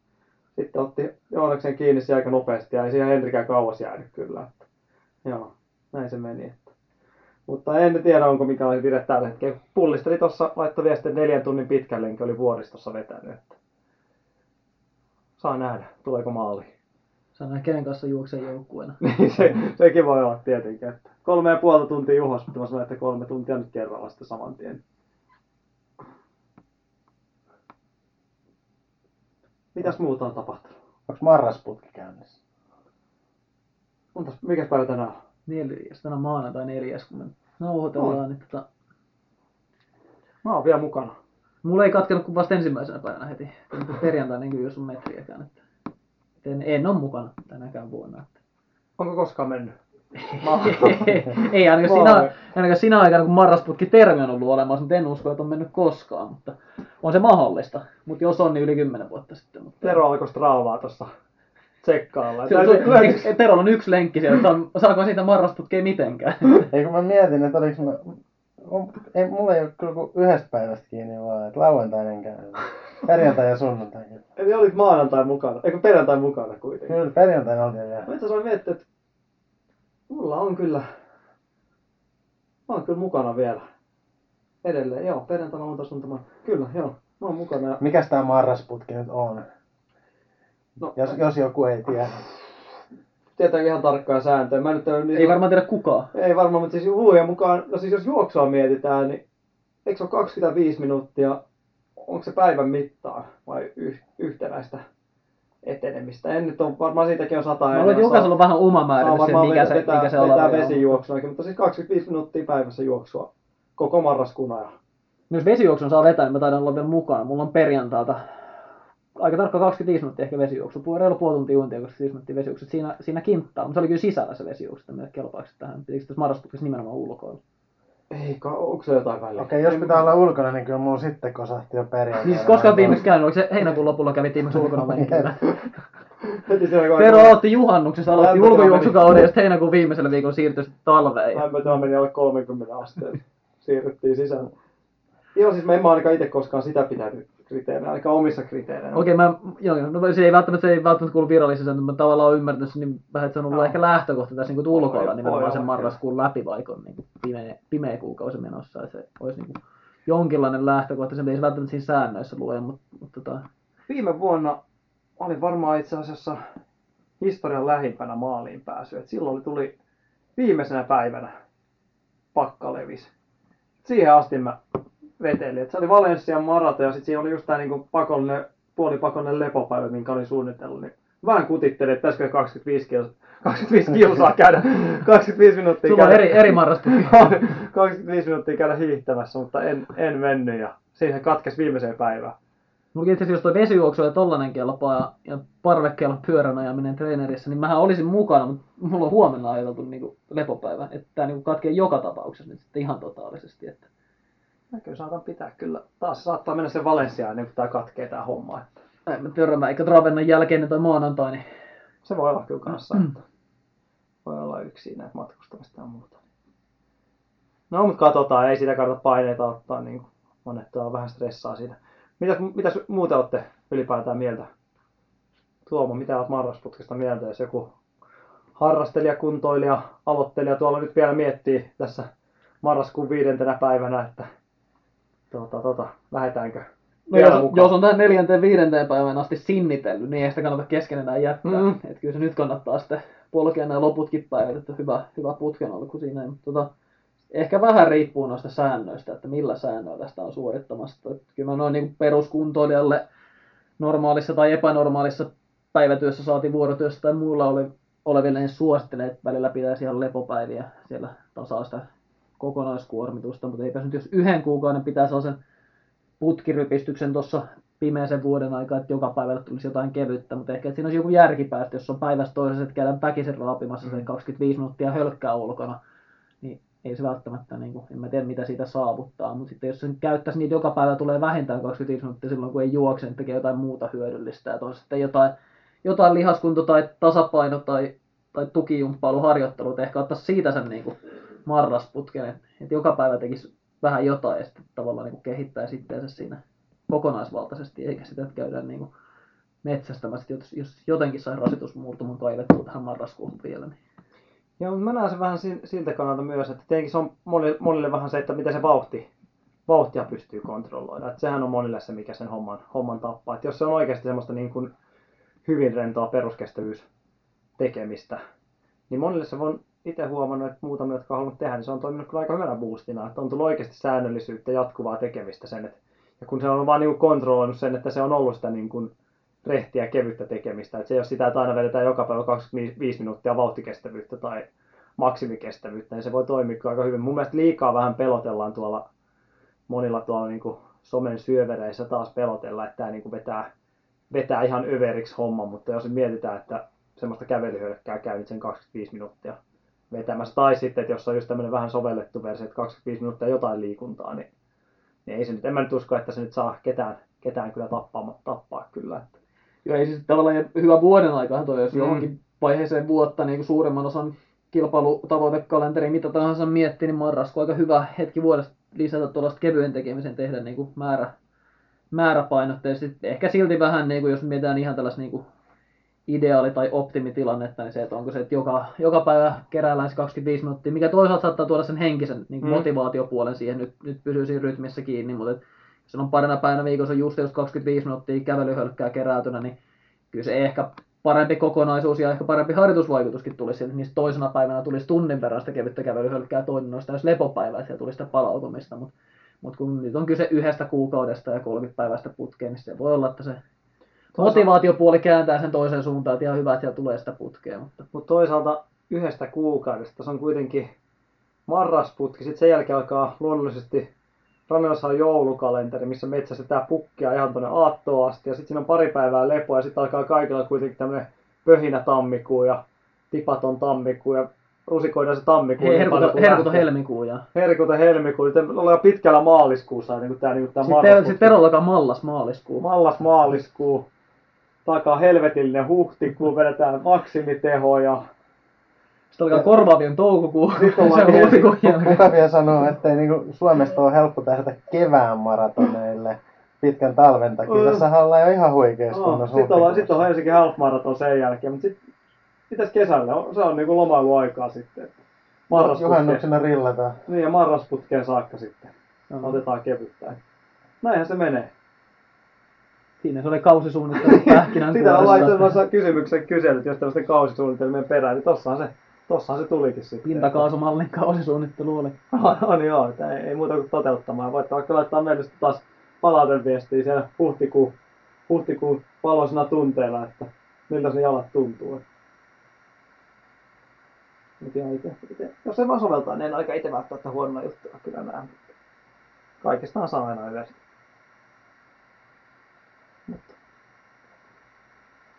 Speaker 2: Sitten otti Joonaksen kiinni se aika nopeasti ja ei siihen Henrikään kauas jäänyt kyllä. Että, joo, näin se meni. Että. Mutta en tiedä, onko mikä oli vire tällä hetkellä. Pullisteli tuossa, laittoi viestin neljän tunnin pitkän lenki, oli vuoristossa vetänyt. Että saa nähdä, tuleeko maali.
Speaker 1: Saa nähdä, kenen kanssa juoksee joukkueena. *laughs*
Speaker 2: Niin, se, sekin voi olla tietenkin. Että kolme ja puolta tuntia juhos, mutta mä sanoin, että kolme tuntia nyt kerralla sitten saman tien. Mitäs muuta on tapahtunut?
Speaker 5: Onko marrasputki käynnissä?
Speaker 2: Montas, mikä päivä tänään on?
Speaker 1: Neljäs, tänä maanantai neljäs, kun me nauhoitellaan. Niin tota,
Speaker 2: Mä oon vielä mukana.
Speaker 1: mulla ei katkenut kuin vasta ensimmäisenä päivänä heti. Kun perjantaina niin jos on metriäkään. Että en, en ole mukana tänäkään vuonna. Että.
Speaker 2: Onko koskaan mennyt? *laughs*
Speaker 1: ei ainakaan sinä, ainakaan sinä aikana, kun marrasputki termi on ollut olemassa, mutta en usko, että on mennyt koskaan. Mutta on se mahdollista. Mutta jos on, niin yli 10 vuotta sitten. Mutta...
Speaker 2: Tero alkoi straavaa tuossa tsekkailla.
Speaker 1: Se, se, se, *laughs* Terolla on yksi lenkki siellä, että saa- saako siitä marrasputkea mitenkään. *laughs*
Speaker 5: Ei kun mä mietin, että oliks mä... On, ei, mulla ei ole kyllä kuin yhdestä päivästä kiinni vaan, että lauantaina en käynyt. Perjantai ja sunnuntai.
Speaker 2: Eli olit maanantai mukana, eikö perjantai mukana kuitenkin?
Speaker 5: Kyllä, perjantaina oltiin vielä.
Speaker 2: Mä itse miettiä, että mulla on kyllä, mä oon kyllä mukana vielä. Edelleen, joo, perjantaina on sunnuntaina. Kyllä, joo, mä oon mukana. Ja
Speaker 5: Mikäs tää marrasputki nyt on?
Speaker 2: No,
Speaker 5: Jos, jos joku ei tiedä.
Speaker 2: tietää ihan tarkkoja sääntöjä. Mä nyt en, niin,
Speaker 1: Ei varmaan tiedä kukaan.
Speaker 2: Ei varmaan, mutta siis huuja mukaan, no siis jos juoksua mietitään, niin eikö se ole 25 minuuttia, onko se päivän mittaan vai yhtenäistä etenemistä? En nyt ole, varmaan siitäkin on sata
Speaker 1: että jokaisella on vähän oma määritys, se, mikä se,
Speaker 2: vetää,
Speaker 1: mikä se
Speaker 2: vetää
Speaker 1: oleva on.
Speaker 2: vesijuoksuakin, mutta siis 25 minuuttia päivässä juoksua koko marraskuun ajan.
Speaker 1: Jos vesijuoksun saa vetää, niin mä taidan olla vielä mukana. Mulla on perjantailta aika tarkka 25 minuuttia ehkä vesijuoksu. Puoli reilu puoli tuntia uintia, 25 minuuttia vesijuoksu. Siinä, siinä kinttaa, mutta se oli kyllä sisällä se vesijuoksu, että meille kelpaako se tähän. Pitikö tässä marrasputkessa nimenomaan ulkoilla?
Speaker 2: Eikä, onko se jotain väliä?
Speaker 5: Okei, jos pitää olla ulkona, niin kyllä mulla sitten kosahti jo perjantaina.
Speaker 1: Siis koska viimeksi käynyt, oliko se heinäkuun lopulla kävit viimeksi ulkona lenkillä? Tero aloitti juhannuksessa, aloitti ulkojuoksukauden ja sitten heinäkuun viimeisellä viikolla siirtyi sitten talveen.
Speaker 2: Lämpötila meni alle 30 asteen. Siirryttiin sisään. Joo, siis mä en mä ainakaan itse koskaan sitä pitänyt kriteerinä, ainakaan omissa kriteereinä.
Speaker 1: Okei, mä, joo, joo, no se ei välttämättä, se ei välttämättä kuulu virallisessa, mutta mä tavallaan olen ymmärtänyt sen niin vähän, että se on ollut
Speaker 2: Joo.
Speaker 1: ehkä lähtökohta tässä niin ulkoilla nimenomaan
Speaker 2: voi
Speaker 1: sen marraskuun läpi, vaikka on niin pimeä, pimeä kuukausi menossa, että se olisi niin jonkinlainen lähtökohta, se ei se välttämättä siinä säännöissä lue, mutta, mutta tota,
Speaker 2: Viime vuonna oli varmaan itse asiassa historian lähimpänä maaliin pääsy. Et silloin tuli viimeisenä päivänä pakkalevis. Siihen asti mä vetelin. Et se oli Valenssian maraton ja sitten siinä oli just tää niinku pakollinen, puolipakollinen lepopäivä, minkä olin suunnitellut. Niin vähän kutittelin, että pitäisikö 25 kilsaa, 25 kilsaa käydä, *laughs* 25 minuuttia
Speaker 1: sulla
Speaker 2: käydä.
Speaker 1: eri, eri marrasputki. *laughs*
Speaker 2: 25 minuuttia käydä hiihtämässä, mutta en, en mennyt ja siihen katkesi viimeiseen päivään.
Speaker 1: Mulla itse asiassa jos toi vesijuoksu ja tollanen kelpaa ja, ja parvekkeella pyörän ajaminen treenerissä, niin mähän olisin mukana, mutta mulla on huomenna ajateltu niin lepopäivä, että tää niin katkee joka tapauksessa nyt sitten ihan totaalisesti. Että.
Speaker 2: Mä kyllä saatan pitää kyllä. Taas saattaa mennä sen Valenssiaan ennen kuin tää katkee tää homma.
Speaker 1: En mä törmää, eikä Travennan jälkeen niin toi maanantai, niin
Speaker 2: se voi olla kyllä kanssa, että voi olla yksi siinä, että matkustamista ja muuta. No, mutta katsotaan, ei sitä kannata paineita ottaa, niin kuin monet on vähän stressaa siinä. Mitäs, mitäs muuta olette ylipäätään mieltä? Tuomo, mitä olet marrasputkesta mieltä, jos joku harrastelija, kuntoilija, aloittelija tuolla nyt vielä miettii tässä marraskuun viidentenä päivänä, että tota, tota, lähdetäänkö
Speaker 1: No jos,
Speaker 2: mukaan?
Speaker 1: jos on tähän neljänteen viidenteen päivään asti sinnitellyt, niin ei sitä kannata kesken enää jättää.
Speaker 2: Mm.
Speaker 1: Että kyllä se nyt kannattaa sitten polkea nämä loputkin päivät, että hyvä, hyvä putken alku siinä. Mutta tota, ehkä vähän riippuu noista säännöistä, että millä säännöillä tästä on suorittamassa. Että kyllä mä noin niin peruskuntoilijalle normaalissa tai epänormaalissa päivätyössä saati vuorotyössä tai muilla oli, oleville niin suosittelen, että välillä pitäisi ihan lepopäiviä siellä tasaa sitä kokonaiskuormitusta, mutta eipä nyt jos yhden kuukauden pitää sellaisen putkirypistyksen tuossa pimeisen vuoden aikaa, että joka päivällä tulisi jotain kevyttä, mutta ehkä siinä olisi joku järkipäästä, jos on päivästä toisessa, että käydään väkisin raapimassa sen 25 minuuttia hölkkää ulkona, niin ei se välttämättä, niin kuin, en mä tiedä mitä siitä saavuttaa, mutta sitten jos sen käyttäisi niitä joka päivä tulee vähintään 25 minuuttia silloin, kun ei juokse, niin tekee jotain muuta hyödyllistä, ja toisaalta jotain, jotain lihaskunto- tai tasapaino- tai, tai tukijumppailuharjoittelu, että ehkä ottaa siitä sen niin kuin marrasputken, että, joka päivä tekisi vähän jotain ja sitten tavallaan niin kehittää sitten siinä kokonaisvaltaisesti, eikä sitä, että käydään niin kuin metsästämässä, jos, jos jotenkin sai rasitusmurtuman kaivettua tähän marraskuuhun vielä. Niin.
Speaker 2: Joo, mä näen sen vähän siltä kannalta myös, että tietenkin se on monille, monille vähän se, että miten se vauhti, vauhtia pystyy kontrolloida. Että sehän on monille se, mikä sen homman, homman tappaa. Että jos se on oikeasti semmoista niin kuin hyvin rentoa peruskestävyys tekemistä, niin monille se on itse huomannut, että muutamia, jotka on halunnut tehdä, niin se on toiminut kyllä aika hyvänä boostina. Että on tullut oikeasti säännöllisyyttä, jatkuvaa tekemistä sen, että ja kun se on vaan niin kontrolloinut sen, että se on ollut sitä niin kuin rehtiä kevyttä tekemistä. Että se ei ole sitä, että aina vedetään joka päivä 25 minuuttia vauhtikestävyyttä tai maksimikestävyyttä, niin se voi toimia aika hyvin. Mun mielestä liikaa vähän pelotellaan tuolla monilla tuolla niin kuin somen syövereissä taas pelotella, että tämä niin kuin vetää, vetää ihan överiksi homma, mutta jos mietitään, että semmoista kävelyhyökkää käy sen 25 minuuttia vetämässä, tai sitten, että jos on just tämmöinen vähän sovellettu versio, että 25 minuuttia jotain liikuntaa, niin niin ei se nyt, en mä nyt usko, että se nyt saa ketään, ketään kyllä tappaa, tappaa kyllä. Että.
Speaker 1: Joo, ei siis tavallaan hyvä vuoden aikahan toi, jos mm. johonkin vaiheeseen vuotta niin kuin suuremman osan kilpailutavoitekalenteri, mitä tahansa miettii, niin marrasku aika hyvä hetki vuodesta lisätä tuollaista kevyen tekemisen tehdä niin kuin määrä, määräpainotteisesti. Ehkä silti vähän, niin kuin jos mietitään ihan tällaista niin kuin ideaali- tai optimitilannetta, niin se, että onko se, että joka, joka päivä keräillään se 25 minuuttia, mikä toisaalta saattaa tuoda sen henkisen niin mm. motivaatiopuolen siihen, nyt, nyt pysyy siinä rytmissä kiinni, mutta et, jos on parina päivänä viikossa just jos 25 minuuttia kävelyhölkkää keräytynä, niin kyllä se ehkä parempi kokonaisuus ja ehkä parempi harjoitusvaikutuskin tulisi sieltä, niin toisena päivänä tulisi tunnin verran sitä kevyttä kävelyhölkkää, toinen olisi täys lepopäivä, että tulisi sitä palautumista, mutta mut kun nyt on kyse yhdestä kuukaudesta ja 30 päivästä putkeen, niin se voi olla, että se motivaatiopuoli kääntää sen toiseen suuntaan, että ihan hyvä, että tulee sitä putkea. Mutta,
Speaker 2: mutta toisaalta yhdestä kuukaudesta se on kuitenkin marrasputki, sitten sen jälkeen alkaa luonnollisesti Rannassa on joulukalenteri, missä metsästetään pukkia ihan tuonne aattoon asti, ja sitten siinä on pari päivää lepoa, ja sitten alkaa kaikilla kuitenkin tämmöinen pöhinä tammikuu ja tipaton tammikuu, ja rusikoidaan se tammikuu.
Speaker 1: He, herkuta, herkuta helmikuu. Ja...
Speaker 2: Herkuta helmikuu. Nyt ollaan pitkällä maaliskuussa. Niin kuin tää, niin kuin tää
Speaker 1: sitten, sitten Terolla mallas maaliskuu.
Speaker 2: Mallas maaliskuu takaa helvetillinen huhtikuu, vedetään maksimiteho ja
Speaker 1: sitten alkaa korvaavien toukokuu.
Speaker 5: Sitten on Kuka vielä sanoo, että niinku Suomesta ole helppo tehdä kevään maratoneille pitkän talven takia. Mm. Tässä ollaan jo ihan huikeassa oh, kunnossa.
Speaker 2: Sitten on, sit on Helsinki Half Marathon sen jälkeen, mutta sitten mitäs kesällä? Se on niinku lomailuaikaa sitten.
Speaker 5: Juhannuksena rillataan.
Speaker 2: Niin ja marrasputkeen saakka sitten. No. Otetaan kevyttä. Näinhän se menee.
Speaker 1: Siinä se oli kausisuunnittelu *laughs* pähkinän
Speaker 2: Sitä on laittamassa kysymyksen kysellyt, jos tällaisten kausisuunnitelmien perään, niin tossahan se, tossahan se tulikin sitten.
Speaker 1: Pintakaasumallin kausisuunnittelu oli. *laughs*
Speaker 2: on, on joo, että ei, ei muuta kuin toteuttamaan. Voitte vaikka laittaa meille taas palauteviestiä siellä huhtikuun, huhtikuun valoisena tunteilla, että miltä se jalat tuntuu. Ite, ite. Jos se vaan soveltaa, niin en aika itse välttämättä huonoa juttuja kyllä näen. Kaikistaan saa aina yleensä.
Speaker 5: Mutta.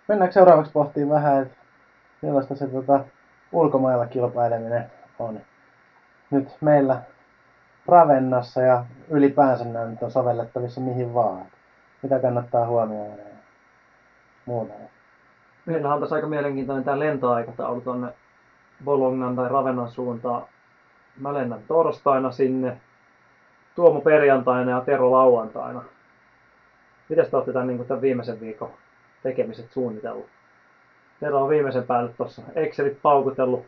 Speaker 5: Mennäänkö seuraavaksi pohtiin vähän, että millaista se tota, ulkomailla kilpaileminen on nyt meillä Ravennassa ja ylipäänsä nämä nyt on sovellettavissa mihin vaan. Mitä kannattaa huomioida ja muuta.
Speaker 2: Meillä on tässä aika mielenkiintoinen tämä lentoaikataulu tuonne Bolognan tai Ravennan suuntaan. Mä lennän torstaina sinne, Tuomo perjantaina ja Tero lauantaina. Mitäs te olette tämän, niin tämän viimeisen viikon tekemiset suunnitellut? Teillä on viimeisen päälle tuossa Excelit paukutellut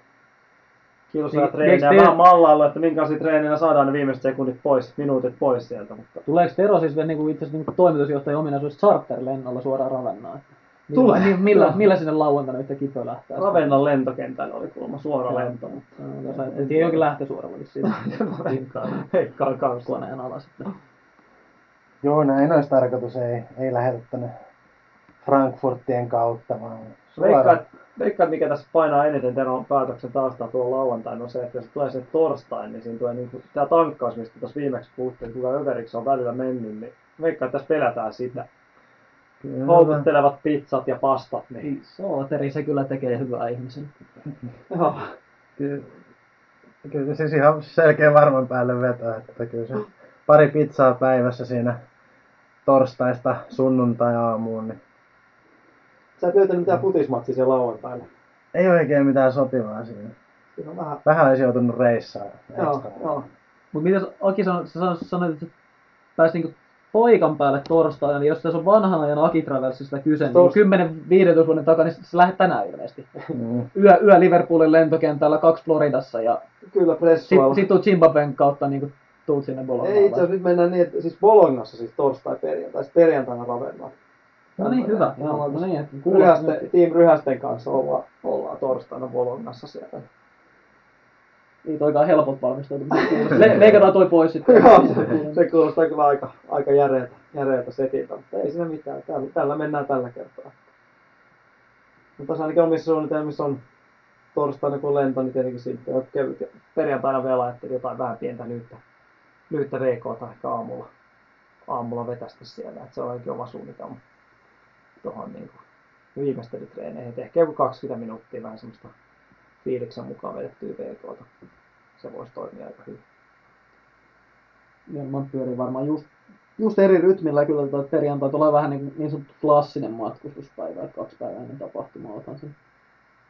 Speaker 2: kilsoja niin, treenejä, te... vähän mallailla, että minkälaisia treenejä saadaan ne viimeiset sekunnit pois, minuutit pois sieltä. Mutta...
Speaker 1: Tuleeko Tero siis niin kuin itse asiassa niin toimitusjohtajan ominaisuudessa charter-lennolla suoraan Ravennaan? Tulee. Millä, millä, millä sinne lauantaina yhtä kipö lähtee?
Speaker 2: Ravennan lentokentällä oli kuulemma suora lento. Mutta...
Speaker 1: No, en tiedä, jonkin lähtösuoralla vissiin.
Speaker 2: Heikkaan *laughs* kanssa.
Speaker 1: Koneen alas.
Speaker 5: Joo, näin olisi tarkoitus. Ei, ei lähdetä tänne Frankfurtien kautta, vaan
Speaker 2: Veikkaat, veikkaat, mikä tässä painaa eniten Teron päätöksen taustaa tuolla lauantaina on se, että jos tulee se torstain, niin siinä tulee niin tämä tankkaus, mistä tuossa viimeksi puhuttiin, kuinka överiksi on välillä mennyt, niin veikkaan, että tässä pelätään sitä.
Speaker 5: Kyllä.
Speaker 2: Houkuttelevat pizzat ja pastat, niin
Speaker 1: Sooteri, se kyllä tekee hyvää ihmisen. *laughs*
Speaker 2: joo.
Speaker 5: Kyllä, kyllä siis ihan selkeä varman päälle vetää, että kyllä se pari pizzaa päivässä siinä torstaista sunnuntai-aamuun, niin
Speaker 2: Sä et löytänyt mitään futismatsia siellä lauantaina.
Speaker 5: ei oikein mitään sopivaa siinä.
Speaker 2: Siinä on vähän...
Speaker 5: Vähän olisi joutunut reissaa.
Speaker 2: Joo, joo.
Speaker 1: Mutta mitäs Aki sanoi, sä sanoit- että sä pääsit niinku poikan päälle torstaina, niin jos tässä on vanhan ajan Aki Travelsista kyse, niin
Speaker 2: Tors-
Speaker 1: 10-15 vuoden takana, niin sä lähdet tänään ilmeisesti.
Speaker 5: Mm.
Speaker 1: Yö, yö Liverpoolin lentokentällä, kaksi Floridassa ja
Speaker 2: Kyllä
Speaker 1: sit,
Speaker 2: pressuilla.
Speaker 1: sit tuut Zimbabwen kautta niin tuut sinne Bolognaan.
Speaker 2: Ei itse asiassa nyt mennään niin, että siis Bolognassa siis torstai perjantai, sitten perjantaina Ravennaan.
Speaker 1: No niin, hyvä. Joo, no niin, että
Speaker 2: Ryhäste, Team Ryhästen kanssa ollaan, ollaan torstaina Bolognassa siellä.
Speaker 1: Ei toikaan helpot valmistautua. *laughs* Le- leikataan toi pois sitten.
Speaker 2: Joo, se, se kuulostaa kyllä aika, aika järeältä, järeältä setiltä, mutta ei siinä mitään. Tällä, tällä mennään tällä kertaa. Mutta tässä ainakin omissa suunnitelmissa on torstaina kun lento, niin tietenkin sitten on kevyt. Ja perjantaina vielä ajattelin jotain vähän pientä lyhyttä, lyhyttä VK tai ehkä aamulla, aamulla vetästä siellä. Että se on ainakin oma suunnitelma tuohon niin viimeistelytreeneihin. Ehkä joku 20 minuuttia vähän semmoista fiiliksen mukaan vedettyä VKta. Se voisi toimia aika hyvin.
Speaker 1: Ja mä pyörin varmaan just, just eri rytmillä kyllä toi perjantai tulee vähän niin, niin sanottu klassinen matkustuspäivä, että kaksi päivää ennen tapahtumaa otan sen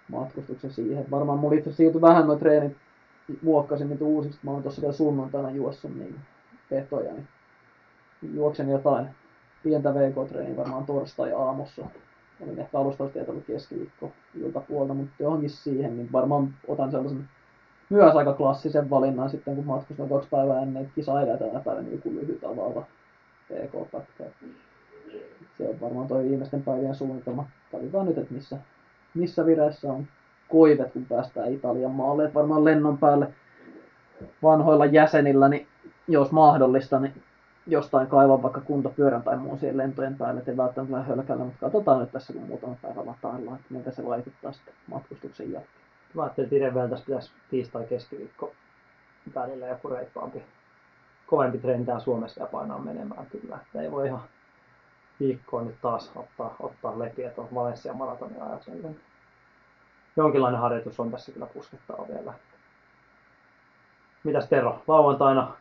Speaker 1: matkustuksen siihen. Varmaan mulla itse joutui vähän noin treenit muokkasin niitä uusiksi, mä oon tuossa vielä sunnuntaina juossut niin petoja, niin juoksen jotain pientä VK-treeniä varmaan torstai-aamussa. Olin ehkä alusta asti ajatellut keskiviikko iltapuolta, mutta johonkin siihen, niin varmaan otan sellaisen myös aika klassisen valinnan sitten, kun matkustan kaksi päivää ennen kisaa ja tänä päivänä joku lyhyt avaava PK-pätkä. Se on varmaan tuo viimeisten päivien suunnitelma. Katsotaan nyt, että missä, missä vireessä on koivet, kun päästään Italian maalle. Varmaan lennon päälle vanhoilla jäsenillä, niin jos mahdollista, niin jostain kaivan vaikka kuntopyörän tai muun siihen lentojen päälle, ettei välttämättä hölkällä, mutta katsotaan nyt tässä, kun muutama päivä lataillaan, että miltä se vaikuttaa sitten matkustuksen jälkeen.
Speaker 2: Mä ajattelin, että vielä tässä pitäisi tiistai keskiviikko välillä joku reippaampi, kovempi treeni täällä Suomessa ja painaa menemään kyllä. Että ei voi ihan viikkoon nyt taas ottaa, ottaa lepiä tuon Valencia maratonia ajatellen. Jonkinlainen harjoitus on tässä kyllä puskettava vielä. Mitäs Tero, lauantaina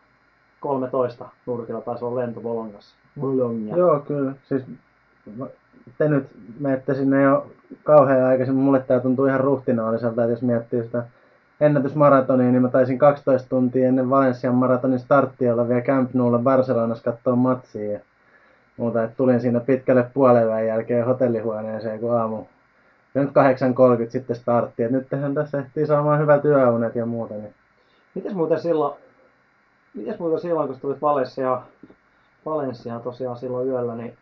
Speaker 2: 13 nurkilla taisi olla lento Bolognassa. Bologna.
Speaker 5: Joo, kyllä. Siis te nyt menette sinne jo kauhean aikaisin. Mulle tää tuntuu ihan ruhtinaaliselta, että jos miettii sitä ennätysmaratonia, niin mä taisin 12 tuntia ennen Valensian maratonin starttia olla vielä Camp Noulla Barcelonassa katsoa matsia. Ja muuta, että tulin siinä pitkälle puolen jälkeen hotellihuoneeseen, kun aamu ja nyt 8.30 sitten startti. Et nyt tehän tässä ehtii saamaan hyvät yöunet ja muuta. Niin.
Speaker 2: Mites muuten silloin, mites muuten silloin, kun tulit Valenssiaan, Valenssiaan tosiaan silloin yöllä, niin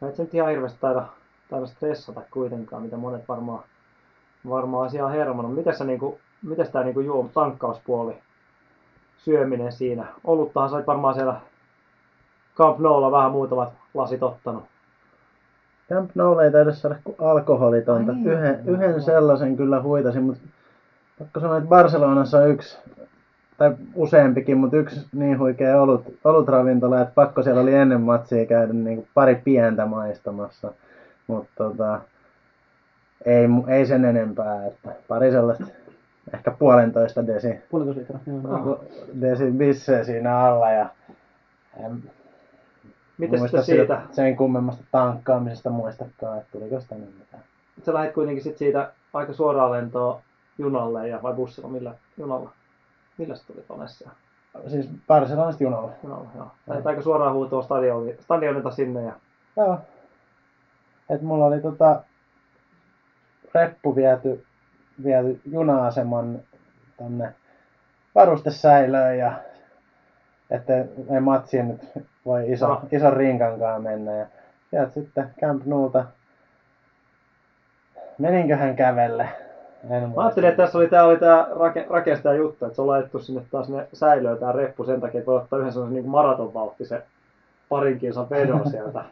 Speaker 2: mä et sä nyt ihan hirveästi taida, taida stressata kuitenkaan, mitä monet varmaan, varmaan asiaa hermonnut. Mites sä niinku, mites tää niinku juo, tankkauspuoli, syöminen siinä? Oluttahan sä olit varmaan siellä Camp Noulla vähän muutamat lasit ottanut.
Speaker 5: Camp Noulla ei taida saada kuin alkoholitonta.
Speaker 2: Ai niin,
Speaker 5: yhden, sellaisen kyllä huitasin, mutta pakko sanoa, että Barcelonassa on yksi, tai useampikin, mutta yksi niin huikea olut, olutravintola, että pakko siellä oli ennen matsia käydä niin kuin pari pientä maistamassa. Mutta tota, ei, ei sen enempää, että pari sellaista, ehkä puolentoista desi,
Speaker 1: Puolentoista litraa. Joo, joo.
Speaker 5: desi bisseä siinä alla ja en
Speaker 2: Mites
Speaker 5: muista
Speaker 2: sitten siitä?
Speaker 5: sen kummemmasta tankkaamisesta muistakaan, että tuliko sitä nyt mitään.
Speaker 2: Sä lähdit kuitenkin sit siitä aika suoraan lentoa junalle ja vai bussilla, millä junalla? Millä sä tulit Valenssiaan?
Speaker 5: Siis Barcelonasta junalla.
Speaker 2: Junalla, joo. Lähdit aika suoraan huutoa stadioni, stadionilta sinne ja
Speaker 5: Joo. Et mulla oli tota reppu viety, viety juna-aseman tonne varustesäilöön ja että ei matsiin nyt voi iso,
Speaker 2: No.
Speaker 5: ison rinkankaan mennä. Ja sieltä sitten Camp Noulta meninköhän kävelle. En
Speaker 2: Mä ajattelin, että tässä oli tää, oli tää rake, rakestaja juttu, että se on laitettu sinne taas ne säilöön tää reppu sen takia, että voi ottaa yhden sellaisen niin maratonvauhtisen parin kilsan vedon *laughs* sieltä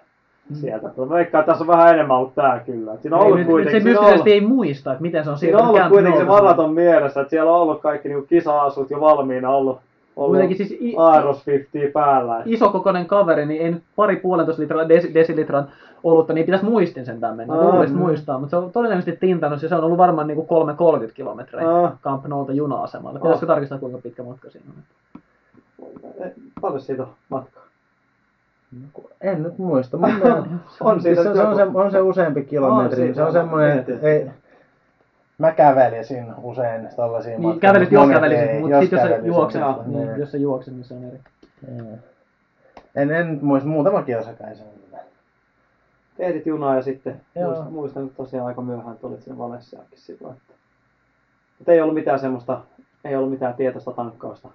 Speaker 2: sieltä. Mä veikkaan, että tässä on vähän enemmän ollut tää kyllä. Et Siinä on
Speaker 1: Ei,
Speaker 2: ollut
Speaker 1: nyt, nyt
Speaker 2: kuitenkin,
Speaker 1: se
Speaker 2: siinä on
Speaker 1: mystisesti
Speaker 2: ollut,
Speaker 1: ei muista, että miten se on
Speaker 2: siinä on ollut kuitenkin se
Speaker 1: Noulta.
Speaker 2: maraton mielessä, että siellä on ollut kaikki niinku kisa-asut jo valmiina ollut. ollut
Speaker 1: Kuitenkin siis i-
Speaker 2: Aeros 50 päällä.
Speaker 1: isokokoinen kaveri, niin ei nyt pari puolentoista litraa, des, desilitran olutta, niin pitäisi muistin sentään mennä.
Speaker 2: Aa,
Speaker 1: Luulisi
Speaker 2: mm.
Speaker 1: muistaa, mutta se on todennäköisesti tintannut ja se on ollut varmaan niin kuin 330 kilometriä
Speaker 2: Aa.
Speaker 1: Camp Noulta juna-asemalle. Pitäisikö
Speaker 2: Aa.
Speaker 1: tarkistaa kuinka pitkä matka siinä on?
Speaker 2: Paljon siitä on matkaa?
Speaker 5: En nyt muista. Mun *laughs* mielestä-
Speaker 2: On siitä
Speaker 5: se, se, on, se, on se useampi kilometri.
Speaker 2: siitä
Speaker 5: se on
Speaker 2: on
Speaker 5: semmoinen, ei, mä kävelisin usein tällaisia
Speaker 1: Niin,
Speaker 5: matkoja,
Speaker 1: kävelit, jos kävelisit, mutta sitten jos sä
Speaker 5: kävelisin,
Speaker 1: juokset,
Speaker 5: mutta
Speaker 1: niin,
Speaker 5: ne-
Speaker 1: jos sä juokset, niin se on eri.
Speaker 5: Joo. En, en muista, muutama kilsa kai se on.
Speaker 2: Ehdit junaa ja sitten
Speaker 5: Joo.
Speaker 2: muistan, muistan että tosiaan aika myöhään, että olit siinä Valenssiakin silloin. Että... Mutta ei ollut mitään semmoista, ei ollut mitään tietoista tankkausta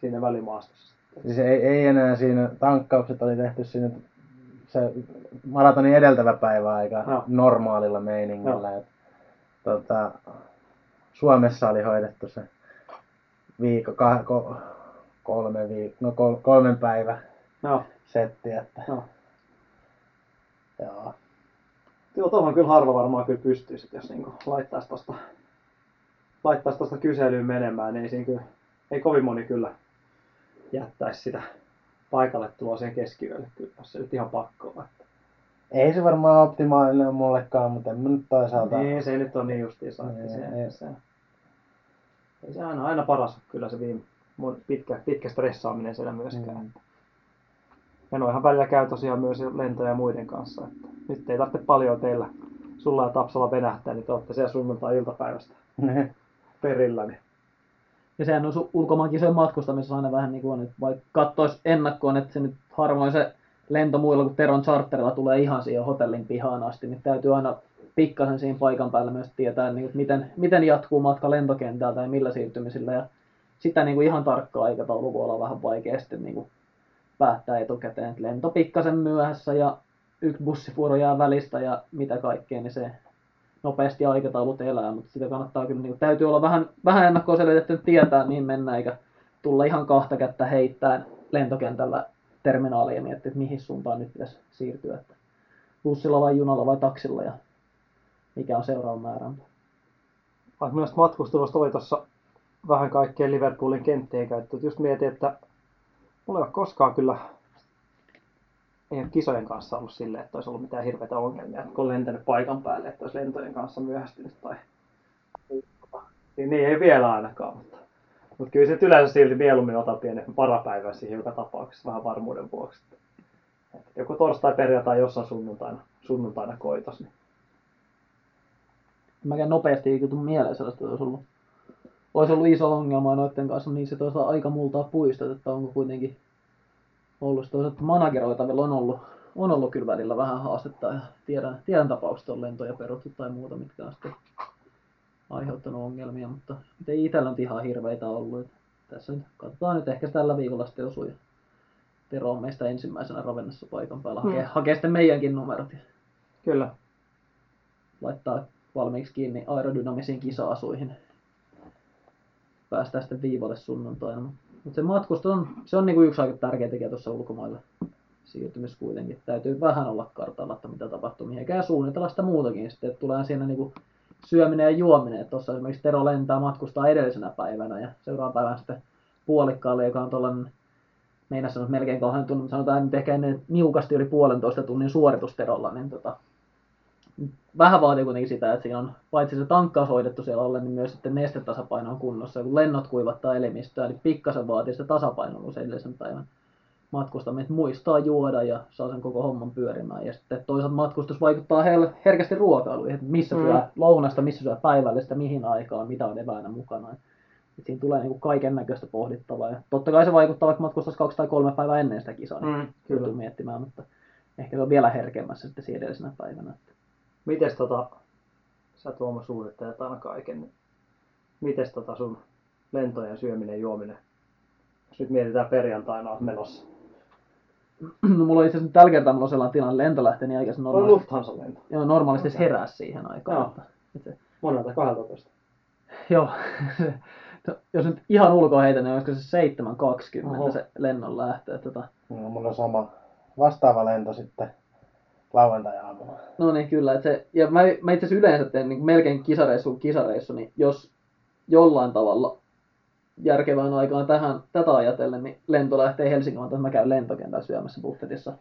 Speaker 2: siinä välimaastossa.
Speaker 5: Siis ei, ei enää siinä, tankkaukset oli tehty siinä se maratonin edeltävä päivä aika
Speaker 2: Joo.
Speaker 5: normaalilla meiningillä. Et, tota, Suomessa oli hoidettu se viikko, kah, ko, kolme viik, no kol, kolmen päivä
Speaker 2: Joo,
Speaker 5: setti, että
Speaker 2: joo.
Speaker 5: Joo.
Speaker 2: Joo, tuohon kyllä harva varmaan kyllä pystyisi, jos niinku laittaisi tosta, laittaisi tosta kyselyyn menemään, niin ei siinä kyllä, ei kovin moni kyllä jättäisi sitä paikalle tuloa sen keskiyölle, kyllä, jos se nyt ihan pakko on.
Speaker 5: Ei se varmaan optimaalinen ole mullekaan, mutta en mä nyt toisaalta...
Speaker 2: Niin, se nyt on niin justiinsa,
Speaker 5: Niin,
Speaker 2: se,
Speaker 5: ei.
Speaker 2: se, ei se aina, aina paras ole kyllä se viime, pitkä, pitkä stressaaminen siellä myöskään.
Speaker 5: Mm.
Speaker 2: Ja noihan välillä käy tosiaan myös lentoja muiden kanssa. Että nyt ei tarvitse paljon teillä, sulla ja Tapsalla venähtää, niin te olette siellä sunnuntai-iltapäivästä *laughs* perillä. Niin.
Speaker 1: Ja sehän on su- ulkomaankisojen matkustamisessa aina vähän niin kuin että vaikka katsoisi ennakkoon, että se nyt harvoin se lento muilla kuin Teron charterilla tulee ihan siihen hotellin pihaan asti, niin täytyy aina pikkasen siinä paikan päällä myös tietää, niin kuin, miten, miten jatkuu matka lentokentältä ja millä siirtymisillä. Ja sitä niin kuin ihan tarkkaa aikataulu voi olla vähän vaikea sitten niin kuin päättää etukäteen, että lento pikkasen myöhässä ja yksi bussivuoro jää välistä ja mitä kaikkea, niin se nopeasti aikataulut elää, mutta sitä kannattaa kyllä, niin täytyy olla vähän, vähän ennakkoon selvitetty, että tietää mihin mennään, eikä tulla ihan kahta kättä heittää lentokentällä terminaaliin ja miettiä, että mihin suuntaan nyt pitäisi siirtyä, että bussilla vai junalla vai taksilla ja mikä on seuraava määrä.
Speaker 2: Vaikka myös matkustelusta oli tuossa vähän kaikkea Liverpoolin kenttien käyttö. Just mietin, että mulla ei ole koskaan kyllä ei ole kisojen kanssa ollut silleen, että olisi ollut mitään hirveitä ongelmia, että kun on lentänyt paikan päälle, että olisi lentojen kanssa myöhästynyt tai niin, niin ei vielä ainakaan, mutta, mutta kyllä se yleensä silti mieluummin ota pienen varapäivän siihen joka tapauksessa vähän varmuuden vuoksi. Että joku torstai, perjantai, jossain sunnuntaina, sunnuntaina koitos, niin
Speaker 1: Mäkään nopeasti ei kyllä mieleen sellaista, että olisi ollut, olisi ollut iso ongelma noiden kanssa, niin se toisaalta aika multaa puistot, että onko kuitenkin ollut toisaalta manageroitavilla on ollut, on ollut kyllä välillä vähän haastetta ja tiedän, tiedän tapaukset on lentoja peruttu tai muuta, mitkä on sitten aiheuttanut ongelmia, mutta ei itsellä nyt ihan hirveitä ollut. Että tässä nyt katsotaan nyt ehkä tällä viikolla sitten osuu ja Tero on meistä ensimmäisenä Ravennassa paikan päällä. Hakee,
Speaker 2: Hmm.
Speaker 1: hakee sitten meidänkin numerot
Speaker 2: kyllä.
Speaker 1: laittaa valmiiksi kiinni aerodynamisiin kisa-asuihin. Päästään sitten viivalle sunnuntaina. Mutta se matkustus on, se on niinku yksi aika tärkeä tekijä tuossa ulkomailla siirtymis kuitenkin. Täytyy vähän olla kartalla, että mitä tapahtuu mihinkään suunnitella sitä muutakin. Sitten tulee siinä niinku syöminen ja juominen. Tuossa esimerkiksi Tero lentää matkustaa edellisenä päivänä ja seuraavan päivän sitten puolikkaalle, joka on tuollainen meinas sanoa melkein kahden tunnin, sanotaan nyt ehkä ennen niukasti yli puolentoista tunnin suoritusterolla, niin tota, vähän vaatii kuitenkin sitä, että siinä on paitsi se tankkaus hoidettu siellä alle, niin myös sitten nestetasapaino on kunnossa. Ja kun lennot kuivattaa elimistöä, niin pikkasen vaatii sitä tasapainoa edellisen päivän matkustaminen, että muistaa juoda ja saa sen koko homman pyörimään. Ja sitten toisaalta matkustus vaikuttaa herkästi ruokailuihin, että missä
Speaker 2: Mm.
Speaker 1: syö lounasta, missä syö päivällistä, mihin aikaan, mitä on eväänä mukana. Et siinä tulee niinku kaiken näköistä pohdittavaa. Ja totta kai se vaikuttaa, vaikka matkustaisi kaksi tai kolme päivää ennen sitä kisaa, niin
Speaker 2: Mm, kyllä.
Speaker 1: miettimään, mutta ehkä se on vielä herkemmässä sitten siinä edellisenä päivänä.
Speaker 2: Mites tota, sä Tuomo suunnittelet aina kaiken, niin mites tota sun lentojen syöminen ja juominen? Jos nyt mietitään perjantaina oot menossa.
Speaker 1: No mulla on itse asiassa tällä kertaa mulla on sellainen tilanne, lento lähtee niin aikaisin
Speaker 2: On
Speaker 1: normaalisti,
Speaker 2: Lufthansa lento.
Speaker 1: joo, normaalisti
Speaker 2: Okei.
Speaker 1: okay. herää siihen aikaan.
Speaker 2: Joo.
Speaker 1: Että,
Speaker 2: Monelta 12.
Speaker 1: joo, *laughs* to- jos nyt ihan ulkoa heitä, niin olisiko se 7.20
Speaker 2: Oho.
Speaker 1: se lennon lähtö. Tota,
Speaker 5: No, mulla on sama vastaava lento sitten lauantai-aamuna.
Speaker 1: No niin, kyllä. Että se, ja mä, mä itse asiassa yleensä teen niin melkein kisareissu kuin kisareissu, niin jos jollain tavalla järkevään aikaan tähän, tätä ajatellen, niin lento lähtee Helsingin, että mä käyn lentokentällä syömässä buffetissa.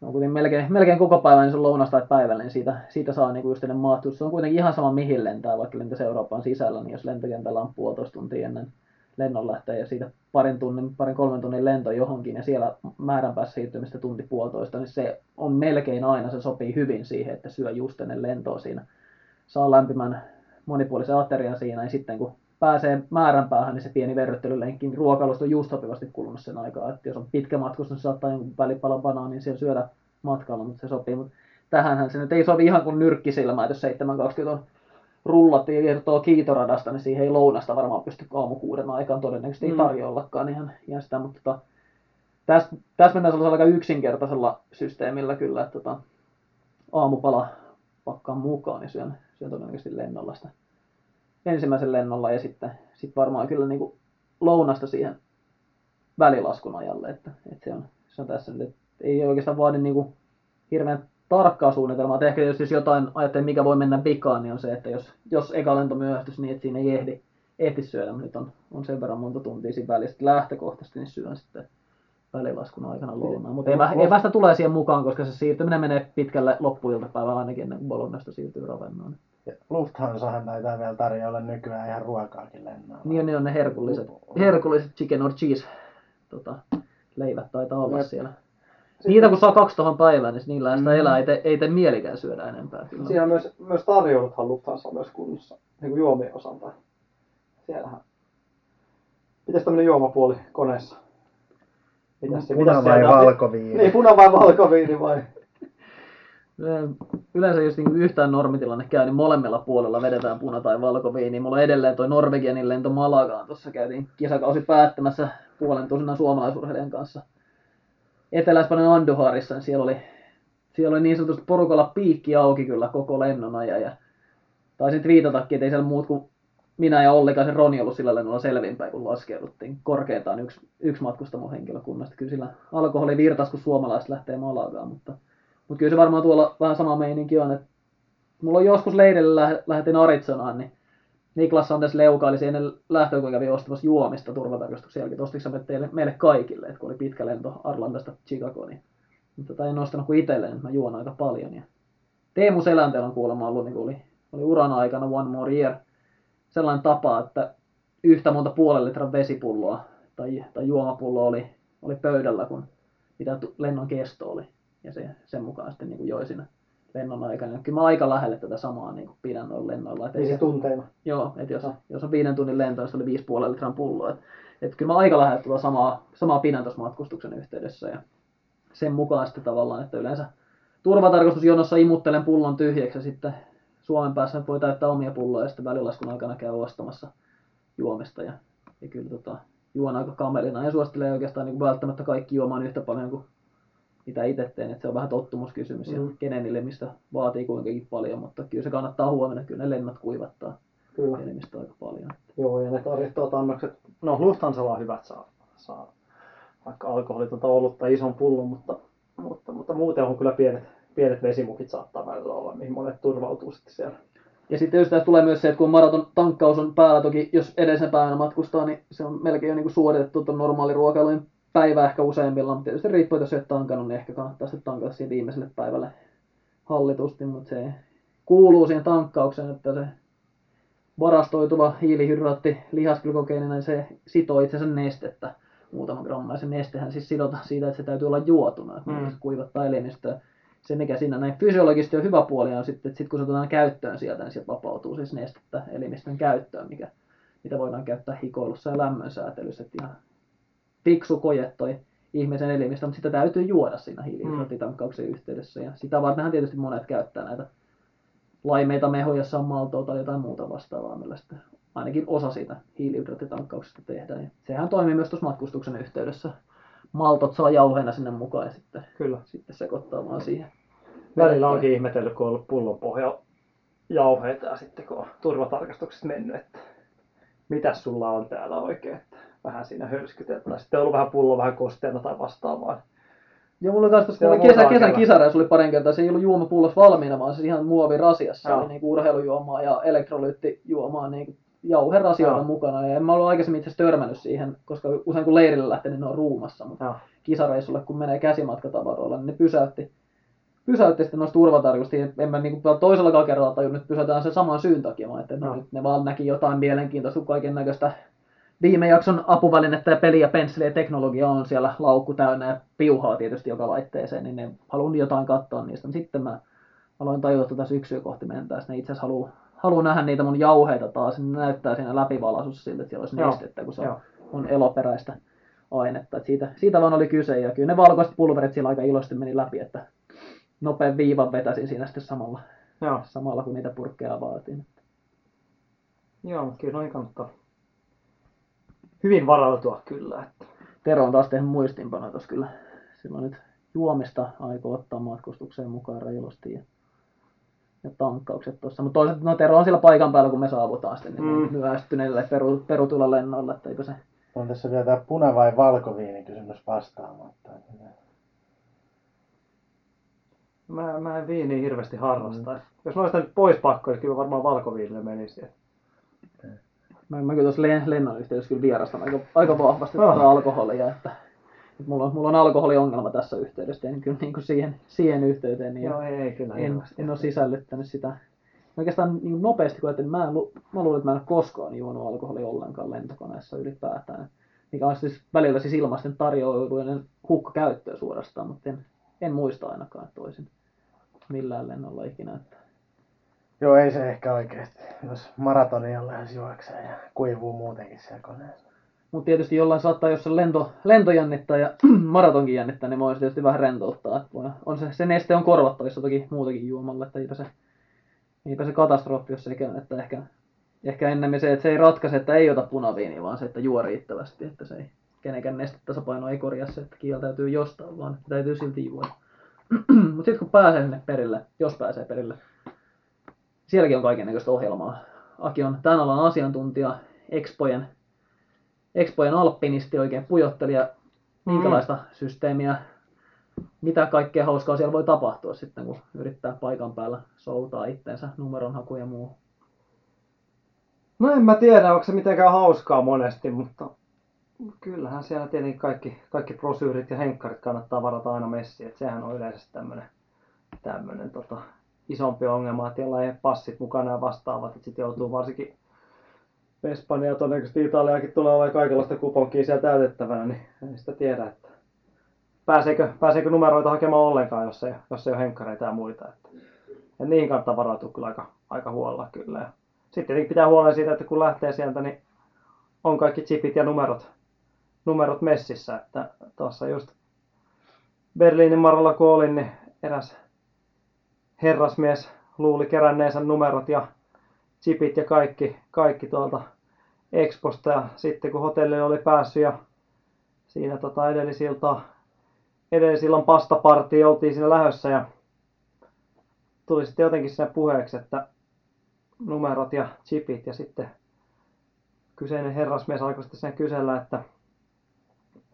Speaker 1: No kuitenkin melkein, melkein koko päivän, niin se on lounas tai päivällä, niin siitä, siitä saa niinku just maahtuus. Se on kuitenkin ihan sama mihin lentää, vaikka lentäisi Euroopan sisällä, niin jos lentokentällä on puolitoista tuntia ennen lennon lähtee ja siitä parin tunnin, parin kolmen tunnin lento johonkin ja siellä määrän päässä siirtymistä tunti puolitoista, niin se on melkein aina, se sopii hyvin siihen, että syö just ennen lentoa siinä. Saa lämpimän monipuolisen aterian siinä ja sitten kun pääsee määränpäähän, niin se pieni verryttelylenkki, niin ruokailusta on just sopivasti kulunut sen aikaa. Että jos on pitkä matkustus, niin saattaa jonkun välipalan banaanin siellä syödä matkalla, mutta se sopii. Mutta tähänhän se nyt ei sovi ihan kuin nyrkkisilmä, että jos 7.20 on rullattiin kertoo kiitoradasta, niin siihen ei lounasta varmaan pysty aamukuuden aikaan todennäköisesti ei
Speaker 2: Mm.
Speaker 1: tarjollakaan ihan, ihan sitä, mutta tota, tässä, tässä mennään sellaisella aika yksinkertaisella systeemillä kyllä, että tota, aamupala pakkaan mukaan, niin syön, syön todennäköisesti lennolla sitä ensimmäisen lennolla ja sitten sit varmaan kyllä niin kuin lounasta siihen välilaskun ajalle, että, että se, on, se on tässä nyt, että ei oikeastaan vaadi niin kuin hirveän tarkkaa suunnitelmaa, ehkä jos, jos jotain ajattelee, mikä voi mennä vikaan, niin on se, että jos, jos eka lento myöhästys niin, että siinä ei ehdi, ehti syödä, nyt on, on sen verran monta tuntia siinä välissä, lähtökohtaisesti niin syön sitten välilaskun aikana lounaan. Mutta
Speaker 2: Joo,
Speaker 1: epä, epästä tulee siihen mukaan, koska se siirtyminen menee pitkälle loppuiltapäivään ainakin ennen kuin Bolognasta siirtyy Ravennoon.
Speaker 5: Lufthansahan taitaa vielä tarjolla nykyään ihan ruokaakin lennoilla.
Speaker 1: Niin on, niin on ne herkulliset, herkulliset chicken or cheese tota, leivät taitaa olla
Speaker 2: Jep.
Speaker 1: siellä. Niitä kun saa kaksi tuohon päivään, niin niillä sitä
Speaker 2: Mm.
Speaker 1: elää, ei, te, ei tee mielikään syödä enempää. Kyllä.
Speaker 2: Siinä on myös, myös tarjouluthan Lufthansa on myös kunnossa, niin kuin juomien osalta. Siellähän. Mitäs tämmönen juomapuoli koneessa? Mitäs se,
Speaker 5: Puna
Speaker 2: mitäs
Speaker 5: vai valkoviini?
Speaker 2: Niin, puna vai valkoviini vai?
Speaker 1: Yle- Yleensä jos niin yhtään normitilanne käy, niin molemmilla puolella vedetään puna- tai valkoviini. Mulla on edelleen toi Norwegianin lento Malagaan. Tuossa käytiin kisakausi päättämässä puolen tusinan suomalaisurheilijan kanssa. Etelä-Espanjan Anduharissa, niin siellä oli, siellä oli niin sanotusti porukalla piikki auki kyllä koko lennon ajan. Ja taisin viitatakin, että ei siellä muut kuin minä ja Ollikaisen Roni ollut sillä lennolla selvinpäin, kun laskeuduttiin korkeintaan yksi, yksi matkustamon henkilökunnasta. Kyllä sillä alkoholi virtas, kun suomalaiset lähtee Malagaan, mutta mutta kyllä se varmaan tuolla vähän sama meininki on, että mulla on joskus leirille lä- lähetin Arizonaan, niin Niklas Sanders leukaili siinä ennen lähtöä, kun kävi ostamassa juomista turvatarkastuksen jälkeen. Ostitko teille, meille kaikille, että kun oli pitkä lento Arlandasta Chicagoon, niin mutta tota en ostanut kuin itselleen, että mä juon aika paljon. Ja Teemu Selänteellä on kuulemma ollut, niin oli, oli uran aikana One More Year, sellainen tapa, että yhtä monta puolen litran vesipulloa tai, tai juomapulloa oli, oli pöydällä, kun mitä lennon kesto oli. Ja se, sen mukaan sitten niin kuin joi siinä lennon aikana. Kyllä mä aika lähelle tätä samaa niin kuin pidän noilla lennoilla. Et ei
Speaker 2: Niin
Speaker 1: se,
Speaker 2: tunteina.
Speaker 1: joo, että jos,
Speaker 2: Joo.
Speaker 1: jos on viiden tunnin lento, se oli viisi puolen litran pulloa. Et, et kyllä mä aika lähelle tuota samaa, samaa pidän tuossa matkustuksen yhteydessä. Ja sen mukaan sitten tavallaan, että yleensä turvatarkastusjonossa imuttelen pullon tyhjäksi ja sitten Suomen päässä voi täyttää omia pulloja ja sitten välilaskun aikana käy ostamassa juomista. Ja, ja kyllä tota, juon aika kamelina ja suosittelen oikeastaan niin kuin välttämättä kaikki juomaan yhtä paljon kuin mitä itse teen, että se on vähän tottumuskysymys ja
Speaker 2: Mm.
Speaker 1: kenen elimistä vaatii kuinkakin paljon, mutta kyllä se kannattaa huomioida, kyllä ne lennot kuivattaa
Speaker 2: Kyllä.
Speaker 1: aika paljon.
Speaker 2: Joo, ja ne tarvittavat annokset, no Lufthansalla on hyvät saa, saa vaikka alkoholitonta olutta ison pullon, mutta, mutta, mutta muuten on kyllä pienet, pienet vesimukit saattaa välillä olla, mihin monet turvautuu sitten siellä.
Speaker 1: Ja sitten just tässä tulee myös se, että kun maraton tankkaus on päällä, toki jos edellisen päivänä matkustaa, niin se on melkein jo niin kuin suoritettu tuon normaali ruokailujen päivä ehkä useimmilla, mutta tietysti riippuu, jos et tankannut, niin ehkä kannattaa sitten tankata siihen viimeiselle päivälle hallitusti, mutta se kuuluu siihen tankkaukseen, että se varastoituva hiilihydraatti lihaskylkokeenina, niin se sitoo itse asiassa nestettä muutama gramma, ja se nestehän siis sidota siitä, että se täytyy olla juotuna, että
Speaker 2: Mm.
Speaker 1: mm. se kuivattaa elimistöä. Se, mikä siinä näin fysiologisesti on hyvä puoli, on sitten, että sit kun se otetaan käyttöön sieltä, niin sieltä vapautuu siis nestettä elimistön käyttöön, mikä, mitä voidaan käyttää hikoilussa ja lämmönsäätelyssä. Että ihan fiksu koje toi ihmisen elimistö, mutta sitä täytyy juoda siinä hiilihydraattitankkauksen yhteydessä. Ja sitä vartenhan tietysti monet käyttää näitä laimeita mehoja, jossa on maltoa tai jotain muuta vastaavaa, millä sitten ainakin osa siitä hiilihydraattitankkauksesta tehdään. Ja sehän toimii myös tuossa matkustuksen yhteydessä. Maltot saa jauheena sinne mukaan ja sitten,
Speaker 2: Kyllä.
Speaker 1: sitten sekoittaa vaan siihen.
Speaker 2: Välillä onkin ihmetellyt, kun on ollut pullon pohja jauheita ja sitten kun on turvatarkastuksesta mennyt, että mitäs sulla on täällä oikein, että vähän siinä hörskytellä. Tai sitten on ollut vähän pullo vähän kosteena tai vastaavaa.
Speaker 1: Joo, mulla kans tuossa, kesä, kesän
Speaker 2: kerran.
Speaker 1: kisareissa oli parin kertaa, se ei ollut juomapullos valmiina, vaan se ihan muovirasiassa.
Speaker 2: Joo.
Speaker 1: oli niinku urheilujuomaa ja elektrolyyttijuomaa niinku jauherasioita mukana. Ja en mä ollut aikaisemmin itse törmännyt siihen, koska usein kun leirille lähtee, niin ne on ruumassa. Mutta
Speaker 2: Joo.
Speaker 1: kisareissulle, kun menee käsimatkatavaroilla, niin ne pysäytti, pysäytti sitten noista turvatarjosta. En mä niinku toisella kerralla tajunnut, että pysäytään sen saman syyn takia, vaan että no, nyt ne vaan näki jotain mielenkiintoista, kun kaiken näköistä viime jakson apuvälinettä ja peli ja pensseliä ja teknologia on siellä laukku täynnä ja piuhaa tietysti joka laitteeseen, niin ne haluan jotain katsoa niistä. Sitten mä aloin tajuta, että tätä syksyä kohti mentäessä, ne itse asiassa haluaa nähdä niitä mun jauheita taas, niin ne näyttää siinä läpivalasussa siltä, että siellä olisi
Speaker 2: Joo.
Speaker 1: nestettä, kun se on,
Speaker 2: Joo.
Speaker 1: on eloperäistä ainetta. Et siitä, siitä vaan oli kyse, ja kyllä ne valkoiset pulverit siellä aika iloisesti meni läpi, että nopean viivan vetäsin siinä sitten samalla,
Speaker 2: Joo.
Speaker 1: samalla kun niitä purkkeja vaatiin.
Speaker 2: Joo, kyllä noihin kannattaa hyvin varautua kyllä. Että.
Speaker 1: Tero on taas tehnyt muistiinpanoja tuossa kyllä. Silloin nyt juomista aikoo ottaa matkustukseen mukaan reilusti ja, ja tankkaukset tuossa. Mutta toisaalta no Tero on siellä paikan päällä, kun me saavutaan sitten niin
Speaker 2: Mm.
Speaker 1: myöhästyneille peru, perutulla lennoilla, että eikö se...
Speaker 5: On tässä vielä tämä puna- vai valkoviini kysymys vastaamatta.
Speaker 2: Mä, mä en viiniä hirveästi harrasta. Mm. Jos noista nyt pois pakko, niin kyllä varmaan valkoviinille menisi.
Speaker 1: Mä, mä kyllä tuossa len, lennon yhteydessä kyllä vierastan aika, aika vahvasti
Speaker 2: Ah.
Speaker 1: tuota alkoholia, että, että mulla, on, mulla on alkoholiongelma tässä yhteydessä, en kyllä niin kuin siihen, siihen yhteyteen niin
Speaker 2: Joo, ei, kyllä
Speaker 1: en,
Speaker 2: hirveästi.
Speaker 1: en ole sisällyttänyt sitä. Oikeastaan niin nopeasti, kun ajattelin, mä, en, mä luulen, että mä en ole koskaan juonut alkoholia ollenkaan lentokoneessa ylipäätään. Mikä on siis välillä siis ilmaisten tarjoilujen hukkakäyttöä suorastaan, mutta en, en muista ainakaan että olisin millään lennolla ikinä. Että.
Speaker 5: Joo, ei se ehkä oikeesti. Jos maratonia lähes juoksee ja kuivuu muutenkin siellä koneessa.
Speaker 1: Mutta tietysti jollain saattaa, jos se lento, lento jännittää ja *clears throat* maratonkin jännittää, niin voisi tietysti vähän rentouttaa. On se, se neste on korvattavissa toki muutakin juomalla, että eipä se, eipä se katastrofi, jos se. Että ehkä, ehkä ennemmin se, että se ei ratkaise, että ei ota punaviiniä, vaan se, että juo riittävästi, että se ei kenenkään nestetasapaino ei korjaa se, että kieltäytyy jostain, vaan täytyy silti juoda. *clears throat* Mutta sitten kun pääsee sinne perille, jos pääsee perille, sielläkin on kaikennäköistä ohjelmaa. Aki on tämän alan asiantuntija, Expojen Expojen alpinisti oikein pujottelija, minkälaista systeemiä, mitä kaikkea hauskaa siellä voi tapahtua sitten, kun yrittää paikan päällä soutaa itsensä, numeronhaku ja muu.
Speaker 2: No en mä tiedä, onko se mitenkään hauskaa monesti, mutta kyllähän siellä tietenkin kaikki, kaikki brosyyrit ja henkkarit kannattaa varata aina messiin. Että sehän on yleisesti tämmöinen tämmönen, tota, isompi ongelma, että jolla ei passit mukana ja vastaavat, että sitten joutuu varsinkin Espanja ja todennäköisesti Italiakin tulee olemaan kaikenlaista kuponkia siellä täytettävänä, niin en sitä tiedä, että pääseekö, pääseekö numeroita hakemaan ollenkaan, jos ei, jos ei ole henkkareita ja muita. Että, ja niihin kannattaa varautua kyllä aika, aika huolella kyllä. Ja sitten tietenkin pitää huolen siitä, että kun lähtee sieltä, niin on kaikki chipit ja numerot, numerot messissä. Että tuossa just Berliinin marralla kun olin, niin eräs herrasmies luuli keränneensä numerot ja chipit ja kaikki, kaikki tuolta Exposta. Ja sitten kun hotellille oli päässyt ja siinä tota edellisilta, edellisillan pastapartiin oltiin siinä lähössä ja tuli sitten jotenkin siinä puheeksi, että numerot ja chipit ja sitten kyseinen herrasmies alkoi sitten sen kysellä, että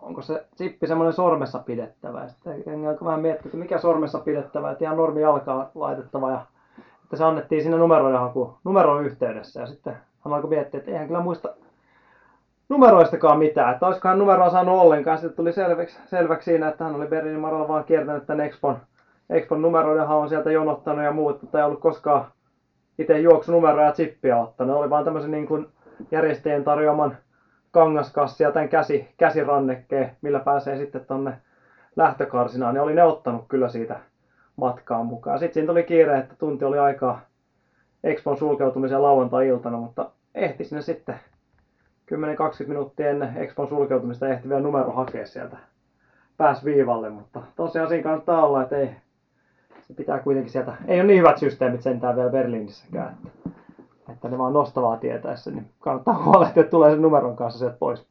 Speaker 2: onko se chippi semmoinen sormessa pidettävä. Ja sitten jengi alkoi vähän miettiä, että mikä sormessa pidettävä, että ihan normi jalkaa laitettava ja että se annettiin sinne numeroiden haku, numeron yhteydessä ja sitten hän alkoi miettiä, että eihän kyllä muista numeroistakaan mitään, että olisikohan numeroa saanut ollenkaan. Sitten tuli selväksi, selväksi siinä, että hän oli Berliinin Maralla vaan kiertänyt tämän Expon, Expon numeroiden haun sieltä jonottanut ja muut, mutta ei ollut koskaan itse juoksunumeroa ja chippiä ottanut. Oli vaan tämmöisen niin kuin järjestäjien tarjoaman kangaskassi ja tämän käsi, käsirannekkeen, millä pääsee sitten tonne lähtökarsinaan. Ja oli ne ottanut kyllä siitä matkaan mukaan. Sitten siinä tuli kiire, että tunti oli aikaa Expon sulkeutumiseen lauantai-iltana, mutta ehti sinne sitten 10-20 minuuttia ennen Expon sulkeutumista ehti vielä numero hakea sieltä. Pääs viivalle, mutta tosiaan siinä kannattaa olla, että ei, se pitää kuitenkin sieltä, ei ole niin hyvät systeemit sentään vielä Berliinissäkään, että, että ne vaan nostavaa tietäessä, niin kannattaa *laughs* huolehtia, että tulee sen numeron kanssa sieltä pois.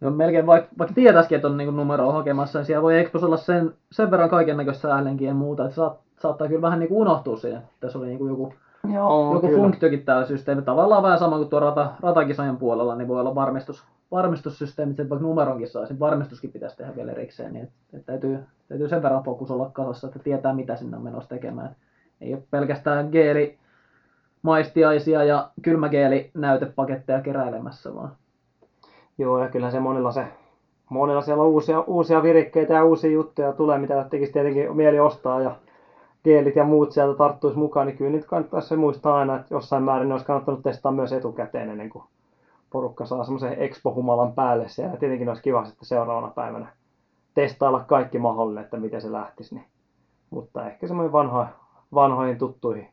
Speaker 1: No melkein vaikka, vaikka tietäisikin, että on niin numeroa hakemassa, niin siellä voi Expos olla sen, sen verran kaiken näköistä äänenkin ja muuta, että saat, saattaa kyllä vähän niin kuin unohtua siihen. Tässä oli niin kuin joku,
Speaker 2: Joo,
Speaker 1: joku funktiokin täällä systeemi. Tavallaan vähän sama kuin tuo rata, ratakisojen puolella, niin voi olla varmistus, varmistussysteemit, että vaikka numeronkin saisi, niin varmistuskin pitäisi tehdä vielä erikseen, niin että, että täytyy, täytyy sen verran fokus olla kasassa, että tietää mitä sinne on menossa tekemään. Ei ole pelkästään geeli, maistiaisia ja kylmägeeli näytepaketteja keräilemässä, vaan
Speaker 2: Joo, ja kyllä se monilla se monilla siellä on uusia, uusia virikkeitä ja uusia juttuja tulee, mitä tekisi tietenkin mieli ostaa ja geelit ja muut sieltä tarttuisi mukaan, niin kyllä niitä kannattaisi muistaa aina, että jossain määrin ne olisi kannattanut testaa myös etukäteen ennen kuin porukka saa semmoisen expo-humalan päälle siellä. Ja tietenkin olisi kiva sitten seuraavana päivänä testailla kaikki mahdollinen, että miten se lähtisi. Niin. Mutta ehkä semmoinen vanho, vanhoihin tuttuihin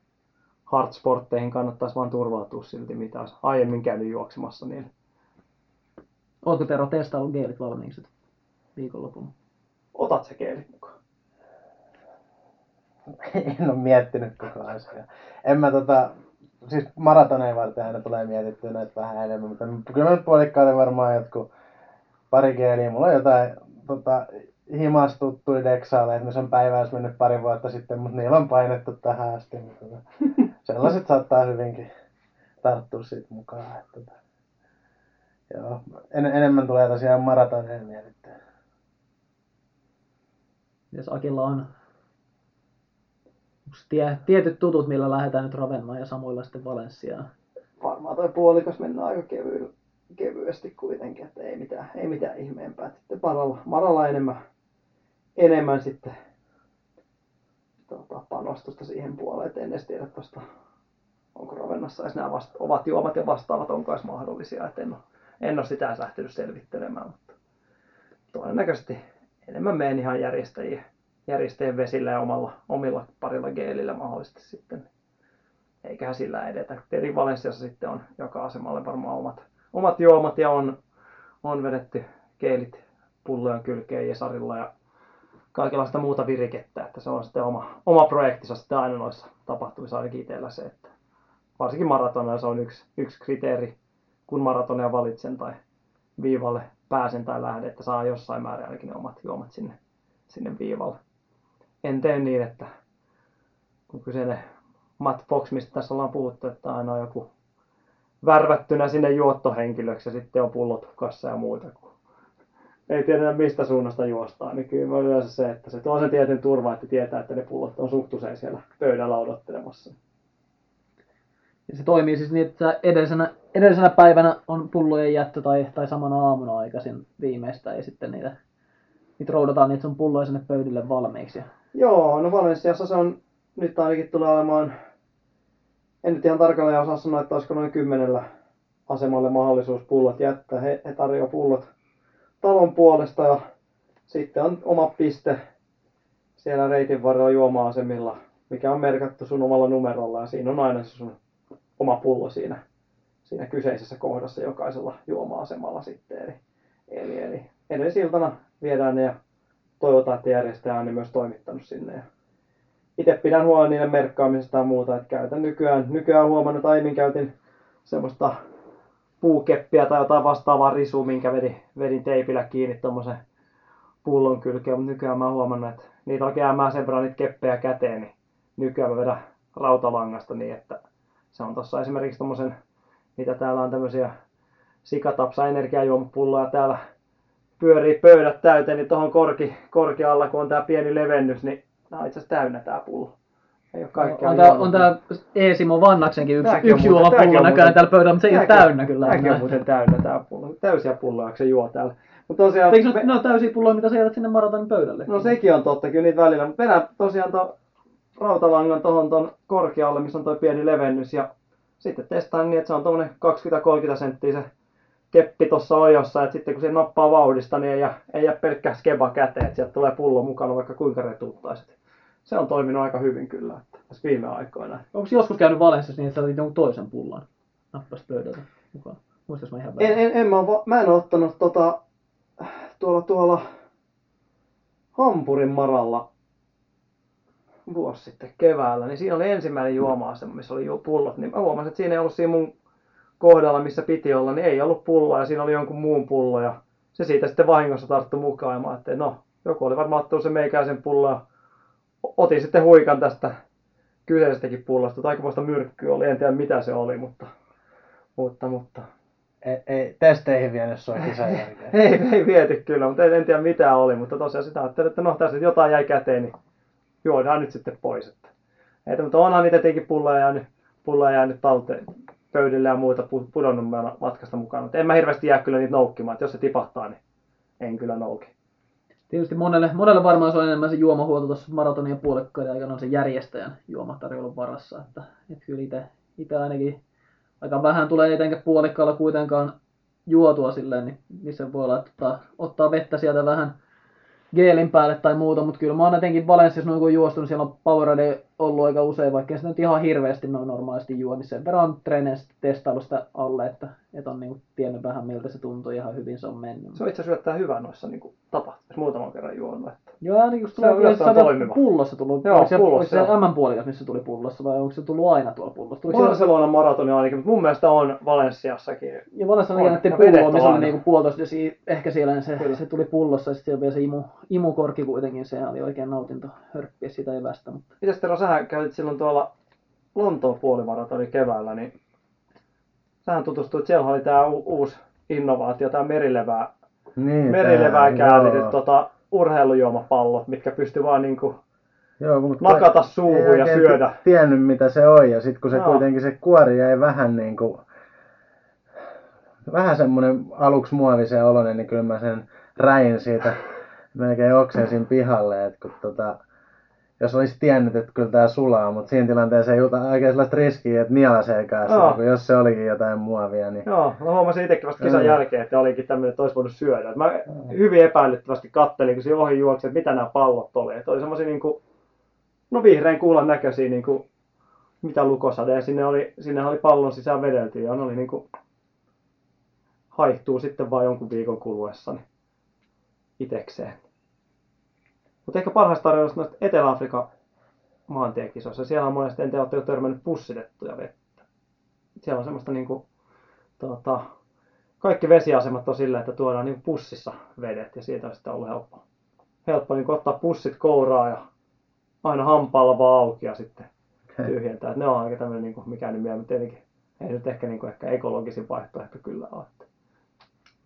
Speaker 2: hardsportteihin kannattaisi vaan turvautua silti, mitä olisi aiemmin käynyt juoksemassa. Niin
Speaker 1: Oletko Tero testaillut geelit valmiiksi viikonlopulla?
Speaker 2: otat se geelit mukaan.
Speaker 5: en ole miettinyt koko asiaa. En mä tota, siis maratoneja varten aina tulee mietittyä näitä vähän enemmän, mutta kyllä mä nyt puolikkaille varmaan jotkut pari geeliä. Mulla on jotain tota, himastuttuja deksaaleja, että ne on päivä olisi mennyt pari vuotta sitten, mutta niillä on painettu tähän asti. Niin tota, *laughs* sellaiset saattaa hyvinkin tarttua siitä mukaan. Että, tota, joo, en, enemmän tulee tosiaan maratoneja mietittyä.
Speaker 1: Jos Akilla on tie, tietyt tutut, millä lähdetään nyt Ravennaan ja samoilla sitten Valenssiaan.
Speaker 2: varmaan toi puolikas mennään aika kevy, kevyesti kuitenkin, että ei mitään, ei mitään ihmeempää. Sitten Maralla, Maralla enemmän, enemmän sitten tota, panostusta siihen puoleen, et en edes tiedä tuosta, onko Ravennassa edes nämä vasta, ovat juomat ja vastaavat, onko edes mahdollisia, et en ole, en ole sitä lähtenyt selvittelemään, mutta todennäköisesti enemmän menen ihan järjestäjien, järjestäjien vesillä ja omalla, omilla parilla geelillä mahdollisesti sitten eiköhän sillä edetä. Tietenkin Valenssiassa sitten on joka asemalle varmaan omat, omat juomat ja on, on vedetty keilit pullojen kylkeen Jesarilla ja kaikenlaista muuta virikettä, että se on sitten oma, oma projektinsa sitten aina noissa tapahtumissa ainakin itsellä se, että varsinkin maratonilla se on yksi, yksi kriteeri, kun maratonia valitsen tai viivalle pääsen tai lähden, että saa jossain määrin ainakin ne omat juomat sinne, sinne viivalle. En tee niin, että kun kyseinen Matt Fox, mistä tässä ollaan puhuttu, että aina on joku värvättynä sinne juottohenkilöksi ja sitten on pullot hukassa ja muuta. Kun ei tiedetä mistä suunnasta juostaan, niin kyllä on yleensä se, että se tuo sen tietyn turva, että tietää, että ne pullot on suhtuseen siellä pöydällä odottelemassa.
Speaker 1: Ja se toimii siis niin, että edellisenä, edellisenä päivänä on pullojen jättö tai, tai samana aamuna aikaisin viimeistään ja sitten niitä, niitä roudataan niitä sun pulloja sinne pöydille valmiiksi.
Speaker 2: Joo, no Valenssiassa se on nyt ainakin tulee olemaan, en nyt ihan tarkalleen osaa sanoa, että olisiko noin kymmenellä asemalle mahdollisuus pullot jättää. He, he tarjoavat pullot talon puolesta ja sitten on oma piste siellä reitin varrella juoma-asemilla, mikä on merkattu sun omalla numerolla ja siinä on aina se sun oma pullo siinä, siinä kyseisessä kohdassa jokaisella juoma-asemalla sitten. Eli, eli, eli edellisiltana viedään ne ja toivotaan, että järjestäjä on ne myös toimittanut sinne. Ja itse pidän huolen niiden merkkaamisesta ja muuta, että käytän nykyään, nykyään huomannut, että aiemmin käytin semmoista puukeppiä tai jotain vastaavaa risua, minkä vedin, vedin teipillä kiinni tuommoisen pullon kylkeen, mutta nykyään mä oon huomannut, että niitä alkaa jäämään sen verran niitä keppejä käteen, niin nykyään mä vedän rautalangasta niin, että se on tuossa esimerkiksi tommosen, mitä täällä on tämmöisiä sikatapsa energiajuomapulloja täällä pyörii pöydät täyteen, niin tuohon korki, korki alla, kun on tää pieni levennys, niin nämä on itse asiassa täynnä tää pullo. Ei ole kaikkea
Speaker 1: On tää,
Speaker 2: juomaa.
Speaker 1: on tää Eesimo Vannaksenkin yksi,
Speaker 2: Tääkin
Speaker 1: yksi juomapullo näköjään täällä pöydällä, mutta se ei ole täynnä kyllä.
Speaker 2: Tääkin on muuten täynnä tää pullo. Täysiä pulloja, kun se juo täällä. Mutta tosiaan...
Speaker 1: Eikö ne, ne on täysiä pulloja, mitä sä jätät sinne maratonin pöydälle?
Speaker 2: No sekin on totta, kyllä niitä välillä. Mutta vedän tosiaan tuon rautalangan tuohon ton korkealle, missä on tuo pieni levennys. Ja sitten testaan niin, että se on tuommoinen 20-30 senttiä se keppi tuossa ojossa. Että sitten kun se nappaa vauhdista, niin ei jää, ei jää pelkkä skeba käteen. Että sieltä tulee pullo mukana, vaikka kuinka retuuttaisit. Se on toiminut aika hyvin kyllä että tässä viime aikoina.
Speaker 1: Onko joskus käynyt Valenssissa niin, että sä otit jonkun toisen pullon? Nappasit pöydältä mukaan. Muistas mä ihan
Speaker 2: En,
Speaker 1: väärin?
Speaker 2: en, en mä, oo va- mä en ole ottanut tota, tuolla, tuolla Hampurin maralla vuosi sitten keväällä, niin siinä oli ensimmäinen juoma-asema, missä oli pullot, niin mä huomasin, että siinä ei ollut siinä mun kohdalla, missä piti olla, niin ei ollut pulloa ja siinä oli jonkun muun pullo ja se siitä sitten vahingossa tarttu mukaan ja mä ajattelin, no joku oli varmaan ottanut sen meikäisen pullo otin sitten huikan tästä kyseisestäkin pullosta, tai aikamoista myrkkyä oli, en tiedä mitä se oli, mutta, mutta, mutta
Speaker 5: ei, ei testeihin vienyt sua kisan. *laughs*
Speaker 2: Ei, ei viety kyllä, mutta en, en tiedä mitä oli, mutta tosiaan sitä ajattelin, että no tässä jotain jäi käteen, niin juodaan nyt sitten pois. Että. Että, mutta onhan niitä tietenkin pulloja jäänyt, pulloja jäänyt talteen pöydille ja muuta pu- pudonnut ma- matkasta mukaan. Mutta en mä hirveästi jää kyllä niitä noukkimaan, että jos se tipahtaa, niin en kyllä nouki.
Speaker 1: Tietysti monelle, monelle varmaan se on enemmän se juomahuolto tuossa maratonin ja puolikkaiden aikana on se järjestäjän juomatarjoulun varassa. Että, että kyllä itse, itse ainakin aika vähän tulee etenkään puolikkaalla kuitenkaan juotua silleen, niin, niin se voi olla, että ottaa, ottaa vettä sieltä vähän geelin päälle tai muuta, mutta kyllä mä oon etenkin Valenssiassa noin kun juostu, niin siellä on Powerade ollut aika usein, vaikka sitä nyt ihan hirveästi noin normaalisti juo, niin sen verran treeneissä testaillut sitä alle, että, että on niin tiennyt vähän miltä se tuntuu ja ihan hyvin se on mennyt.
Speaker 2: Se on itse asiassa yllättäen hyvä noissa niin tapahtumissa, muutaman kerran juonut. Että.
Speaker 1: Joo, ainakin kun se
Speaker 2: Se on
Speaker 1: tulee, se on
Speaker 2: toimiva.
Speaker 1: pullossa tullut,
Speaker 2: Joo,
Speaker 1: oliko se,
Speaker 2: pullossa,
Speaker 1: oliko se
Speaker 2: joo.
Speaker 1: M-puolikas, missä tuli pullossa vai onko se tullut aina tuolla pullossa? Tuliko siellä,
Speaker 2: Barcelona maratoni ainakin, mutta mun mielestä on Valenssiassakin.
Speaker 1: ja
Speaker 2: ja vedet
Speaker 1: pulloa, missä oli niinku puolitoista ja ehkä siellä se,
Speaker 2: Kyllä.
Speaker 1: se tuli pullossa ja sitten siellä vielä se imu, imukorkki kuitenkin, se oli oikein nautinto hörppiä sitä evästä, mutta
Speaker 2: Mitäs sähän käytit silloin tuolla Lontoon puolimaratoni keväällä, niin sähän tutustuit, siellä oli tää u- uusi innovaatio, tää merilevää,
Speaker 5: Niin,
Speaker 2: merilevää
Speaker 5: joo.
Speaker 2: tota, urheilujuomapallot, mitkä pysty vaan niinku
Speaker 5: Joo, mutta
Speaker 2: nakata
Speaker 5: ei
Speaker 2: suuhun ja syödä.
Speaker 5: tiennyt mitä se on ja sitten kun se
Speaker 2: Joo.
Speaker 5: kuitenkin se kuori jäi vähän niin kuin, vähän semmoinen aluksi muovisen oloinen, niin kyllä mä sen räin siitä melkein oksensin pihalle, että kun tota, jos olisi tiennyt, että kyllä tämä sulaa, mutta siinä tilanteessa ei ota oikein sellaista riskiä, että nielaseekaan sitä,
Speaker 2: Joo.
Speaker 5: kun jos se olikin jotain muovia, niin
Speaker 2: Joo, mä huomasin itsekin vasta kisan
Speaker 5: Mm.
Speaker 2: jälkeen, että olikin tämmöinen, että olisi voinut syödä. Mä hyvin epäilyttävästi kattelin, kun siinä ohi juoksi, että mitä nämä pallot oli. Että oli semmoisia niinku, no vihreän kuulan näköisiä, niinku, mitä lukosade. Ja sinne oli, sinne oli pallon sisään vedelty ja ne oli niinku, haihtuu sitten vaan jonkun viikon kuluessa niin itekseen. Mutta ehkä parhaista tarjolla noista Etelä-Afrikan maantiekisoissa. Siellä on monesti, en tiedä, oletteko törmännyt pussitettuja vettä. Siellä on semmoista niinku, tota, kaikki vesiasemat on sillä, että tuodaan niin pussissa vedet ja siitä on sitten ollut helppo, helppo niin ottaa pussit kouraa ja aina hampaalla vaan auki ja sitten tyhjentää. Et ne on aika tämmöinen, niin kuin, mikä nyt mieleen, mutta tietenkin ei nyt ehkä, niin kuin, ehkä ekologisin vaihtoehto kyllä ole.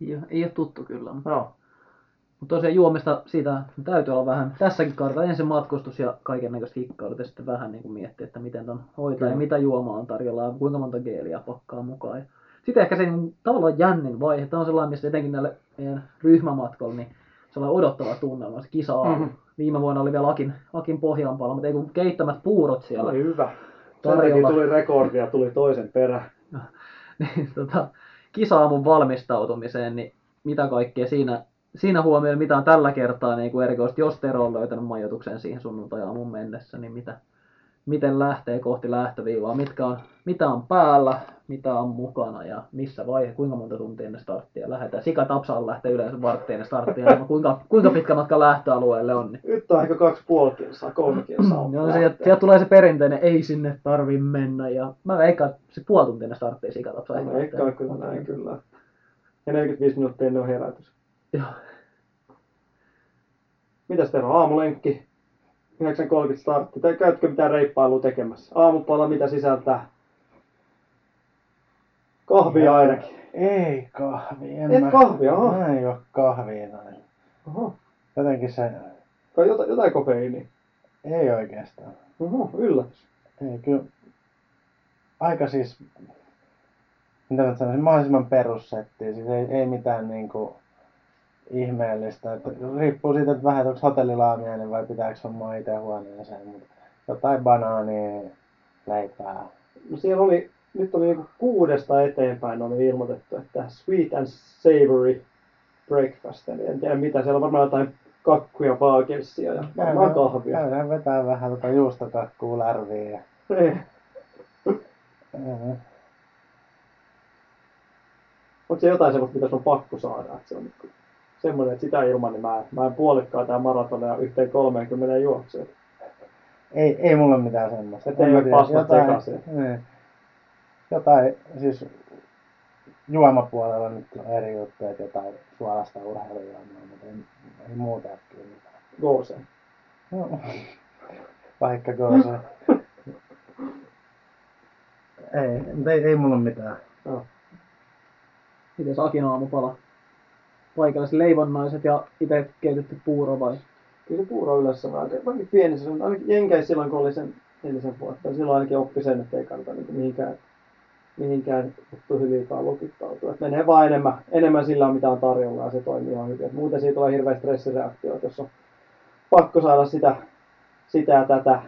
Speaker 1: Ei, ole- ei ole tuttu kyllä. Mutta,
Speaker 2: no,
Speaker 1: mutta tosiaan juomista siitä täytyy olla vähän, tässäkin kartalla ensin matkustus ja kaiken näköistä hikkailut ja sitten vähän niin kuin miettiä, että miten ton hoitaa ja
Speaker 2: Kyllä.
Speaker 1: mitä juomaa on tarjolla ja kuinka monta geeliä pakkaa mukaan. Ja sitten ehkä se niin, tavallaan jännin vaihe, tämä on sellainen, missä etenkin näille meidän ryhmämatkoilla, niin sellainen odottava tunnelma, se kisa
Speaker 2: Mhm.
Speaker 1: Viime vuonna oli vielä Akin, Akin pohjanpalo, mutta ei kun keittämät puurot siellä.
Speaker 2: oli hyvä. Sen
Speaker 1: Tarjolla.
Speaker 2: takia tuli rekordi ja tuli toisen perä. *laughs*
Speaker 1: niin, tota, kisa-aamun valmistautumiseen, niin mitä kaikkea siinä, siinä huomioon, mitä on tällä kertaa niin kuin erikoisesti, jos Tero on löytänyt majoituksen siihen sunnuntai-aamun mennessä, niin mitä, miten lähtee kohti lähtöviivaa, mitkä on, mitä on päällä, mitä on mukana ja missä vaihe, kuinka monta tuntia ennen starttia lähdetään. Sika Tapsaan lähtee yleensä varttiin ennen starttia, niin kuinka, kuinka pitkä matka lähtöalueelle on. Niin.
Speaker 2: Nyt on ehkä kaksi puoli kilsaa, kolme kilsaa. on
Speaker 1: Joo, se,
Speaker 2: lähteä.
Speaker 1: sieltä tulee se perinteinen, ei sinne tarvi mennä. Ja mä veikkaan, se puoli tuntia ennen starttia Sika Tapsaan.
Speaker 2: Ehkä on kyllä näin kyllä. Ja 45 minuuttia ennen on herätys.
Speaker 1: Joo.
Speaker 2: Mitäs Tero, aamulenkki, 9.30 startti, tai käytkö mitään reippailua tekemässä? Aamupala, mitä sisältää? Kahvia ainakin.
Speaker 5: Ei kahvi. En
Speaker 2: Et
Speaker 5: mä,
Speaker 2: kahvia, aha.
Speaker 5: Mä en kahvia noin.
Speaker 2: Oho,
Speaker 5: Jotenkin se
Speaker 2: kai jotain, jotain kofeiiniä.
Speaker 5: ei oikeastaan.
Speaker 2: Oho, yllätys.
Speaker 5: Ei kyllä. Aika siis, mitä mä sanoisin, mahdollisimman perussettiä. Siis ei, ei mitään niinku ihmeellistä. Että riippuu siitä, että vähän, onko hotellilaamiainen vai pitääkö hommaa itse huoneeseen. Mutta jotain banaania, leipää.
Speaker 2: No siellä oli, nyt oli niinku kuudesta eteenpäin oli ilmoitettu, että sweet and savory breakfast. Eli en tiedä mitä, siellä on varmaan jotain kakkuja, paakelsia ja varmaan kahvia.
Speaker 5: Käydään vetää vähän tota juustokakkuu lärviä. Ja... Mm.
Speaker 2: Onko se jotain semmoista, mitä sun on pakko saada? Että se on niinku semmoinen, että sitä ilman, niin mä, mä en puolikkaa tää maratonia yhteen 30 juoksuun.
Speaker 5: Ei, ei mulla ole mitään semmoista.
Speaker 2: Että ei ole pasmat sekaisin.
Speaker 5: niin. jotain, siis juomapuolella nyt on eri juttu, että jotain suolasta urheilujuomaa, mutta ei, ei muuta kyllä mitään.
Speaker 2: Goose.
Speaker 5: No, *laughs* vaikka se. ei, mutta ei, ei mulla ole mitään.
Speaker 2: Joo.
Speaker 1: Miten Akin aamupala? Paikalliset leivonnaiset ja itse keitetty puuro vai?
Speaker 2: Kyllä se puuro yleensä on aika, aika pieni. Se on ainakin Jenkeissä silloin, kun oli sen nelisen vuotta. Silloin ainakin oppi sen, että ei kannata niin mihinkään, mihinkään juttuihin liikaa lukittautua. Et menee vaan enemmän, enemmän sillä, mitä on tarjolla ja se toimii ihan hyvin. Et muuten siitä tulee hirveä stressireaktio, jos on pakko saada sitä, sitä ja tätä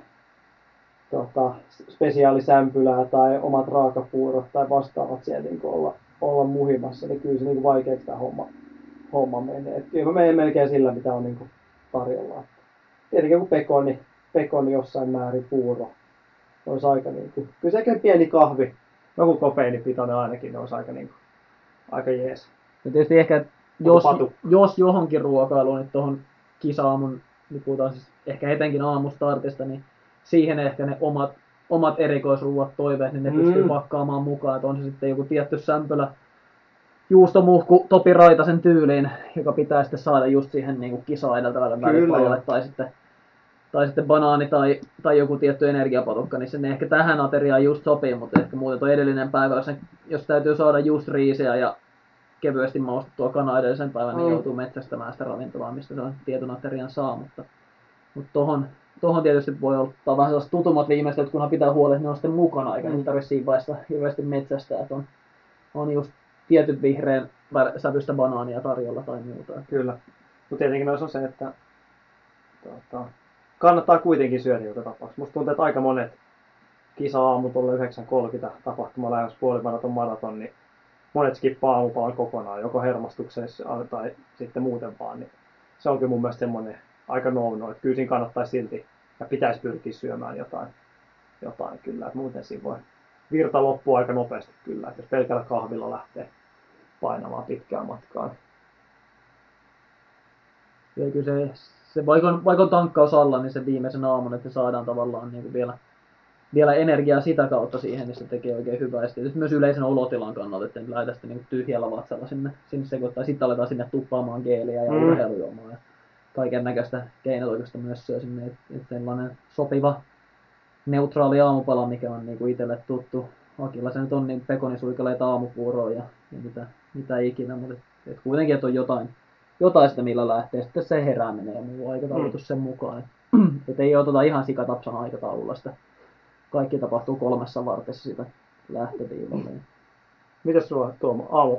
Speaker 2: tota, spesiaalisämpylää tai omat raakapuurot tai vastaavat siellä niin olla, olla muhimassa, niin kyllä se niin vaikeaksi tämä homma, homma menee. Et kyllä mä menen melkein sillä, mitä on niin tarjolla. Tietenkin kun pekoni, pekoni jossain määrin puuro, olisi aika niin kuin, kyllä sekin pieni kahvi, joku kofeiinipitoinen ainakin, ne olisi aika, niin kuin, aika jees.
Speaker 1: Ja tietysti ehkä, jos, jos johonkin ruokailuun, niin tuohon kisaamun, niin puhutaan siis ehkä etenkin aamustartista, niin siihen ehkä ne omat, omat erikoisruuat toiveet, niin ne mm. pystyy pakkaamaan mukaan, että on se sitten joku tietty sämpylä, juustomuhku Topi Raitasen tyyliin, joka pitää sitten saada just siihen niin kuin kisaa edeltävälle välipajalle, tai sitten, tai sitten banaani tai, tai joku tietty energiapatukka, niin se ne ehkä tähän ateriaan just sopii, mutta ehkä muuten tuo edellinen päivä, jos, jos täytyy saada just riisiä ja kevyesti maustettua kanaa edellisen päivän, niin mm. joutuu metsästämään sitä ravintolaa, mistä se on tietyn aterian saa, mutta, mutta tohon, tohon tietysti voi ottaa vähän sellaiset tutummat viimeiset, kunhan pitää huolehtia, että ne on sitten mukana, eikä mm. tarvitse siinä vaiheessa hirveästi metsästää, että on, on just tietyn vihreän sävystä banaania tarjolla tai muuta.
Speaker 2: Kyllä. Mutta tietenkin myös on se, että tuota, kannattaa kuitenkin syödä joka tapauksessa. Musta tuntuu, että aika monet kisa-aamut olla 9.30 tapahtuma lähes puolimaraton maraton, niin monet skippaa aamupalan kokonaan, joko hermostuksessa tai sitten muuten vaan. Niin se onkin mun mielestä semmoinen aika no että kyllä siinä kannattaisi silti ja pitäisi pyrkiä syömään jotain, jotain kyllä, että muuten siinä voi virta loppuu aika nopeasti kyllä, että jos pelkällä kahvilla lähtee painamaan pitkään matkaan.
Speaker 1: Ja kyllä se, se vaikka, on, tankkaus alla, niin se viimeisen aamun, että saadaan tavallaan niin kuin vielä, vielä energiaa sitä kautta siihen, niin se tekee oikein hyvää. Ja sitten myös yleisen olotilan kannalta, että lähdetään sitten niin tyhjällä vatsalla sinne, sinne sekoittaa. Sitten aletaan sinne tuppaamaan geeliä ja mm. urheilujuomaa ja kaiken näköistä keinotoikasta myös syö sinne. Että et sellainen sopiva neutraali aamupala, mikä on niin kuin itselle tuttu. Akilla se nyt on niin pekonisuikaleita aamupuuroa ja, ja mitä, mitä ikinä, mutta et, et kuitenkin, että on jotain, jotain sitä, millä lähtee sitten se herääminen ja muu aikataulutus mm. sen mukaan. Että *clears throat* et ei oteta ihan sikatapsan aikataululla sitä. Kaikki tapahtuu kolmessa vartessa sitä lähtöviivalle. Mm.
Speaker 2: Mitäs sulla Tuomo, aamu?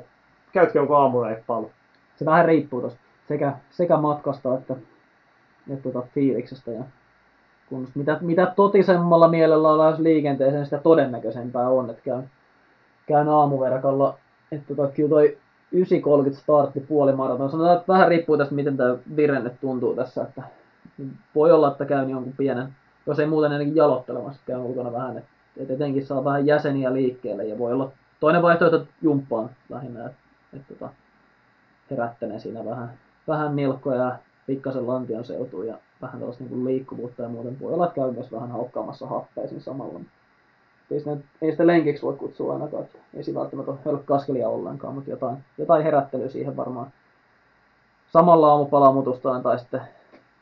Speaker 2: Käytkö jonkun aamureippailu?
Speaker 1: Se vähän riippuu tosta sekä, sekä matkasta että, että tuota, fiiliksestä ja kun mitä, mitä totisemmalla mielellä ollaan liikenteeseen, sitä todennäköisempää on, että käyn, käyn aamuverkolla. Että tota, kyllä toi 9.30 startti puolimaraton. Sanotaan, että vähän riippuu tästä, miten tämä virenne tuntuu tässä. Että voi olla, että käyn jonkun pienen, jos ei muuten ennenkin jalottelemassa, käyn ulkona vähän. Että et etenkin saa vähän jäseniä liikkeelle ja voi olla toinen vaihtoehto jumppaan lähinnä. Että et, tota, herättelen siinä vähän, vähän nilkkoja ja pikkasen lantion seutuun ja vähän tällaista niin liikkuvuutta ja muuten voi olla, että käy myös vähän haukkaamassa happeisin samalla. Ei sitä, ei sitä lenkiksi voi kutsua ainakaan, että ei siinä välttämättä ole hölkkaskelia ollenkaan, mutta jotain, jotain herättelyä siihen varmaan samalla aamupalamutustaan tai sitten,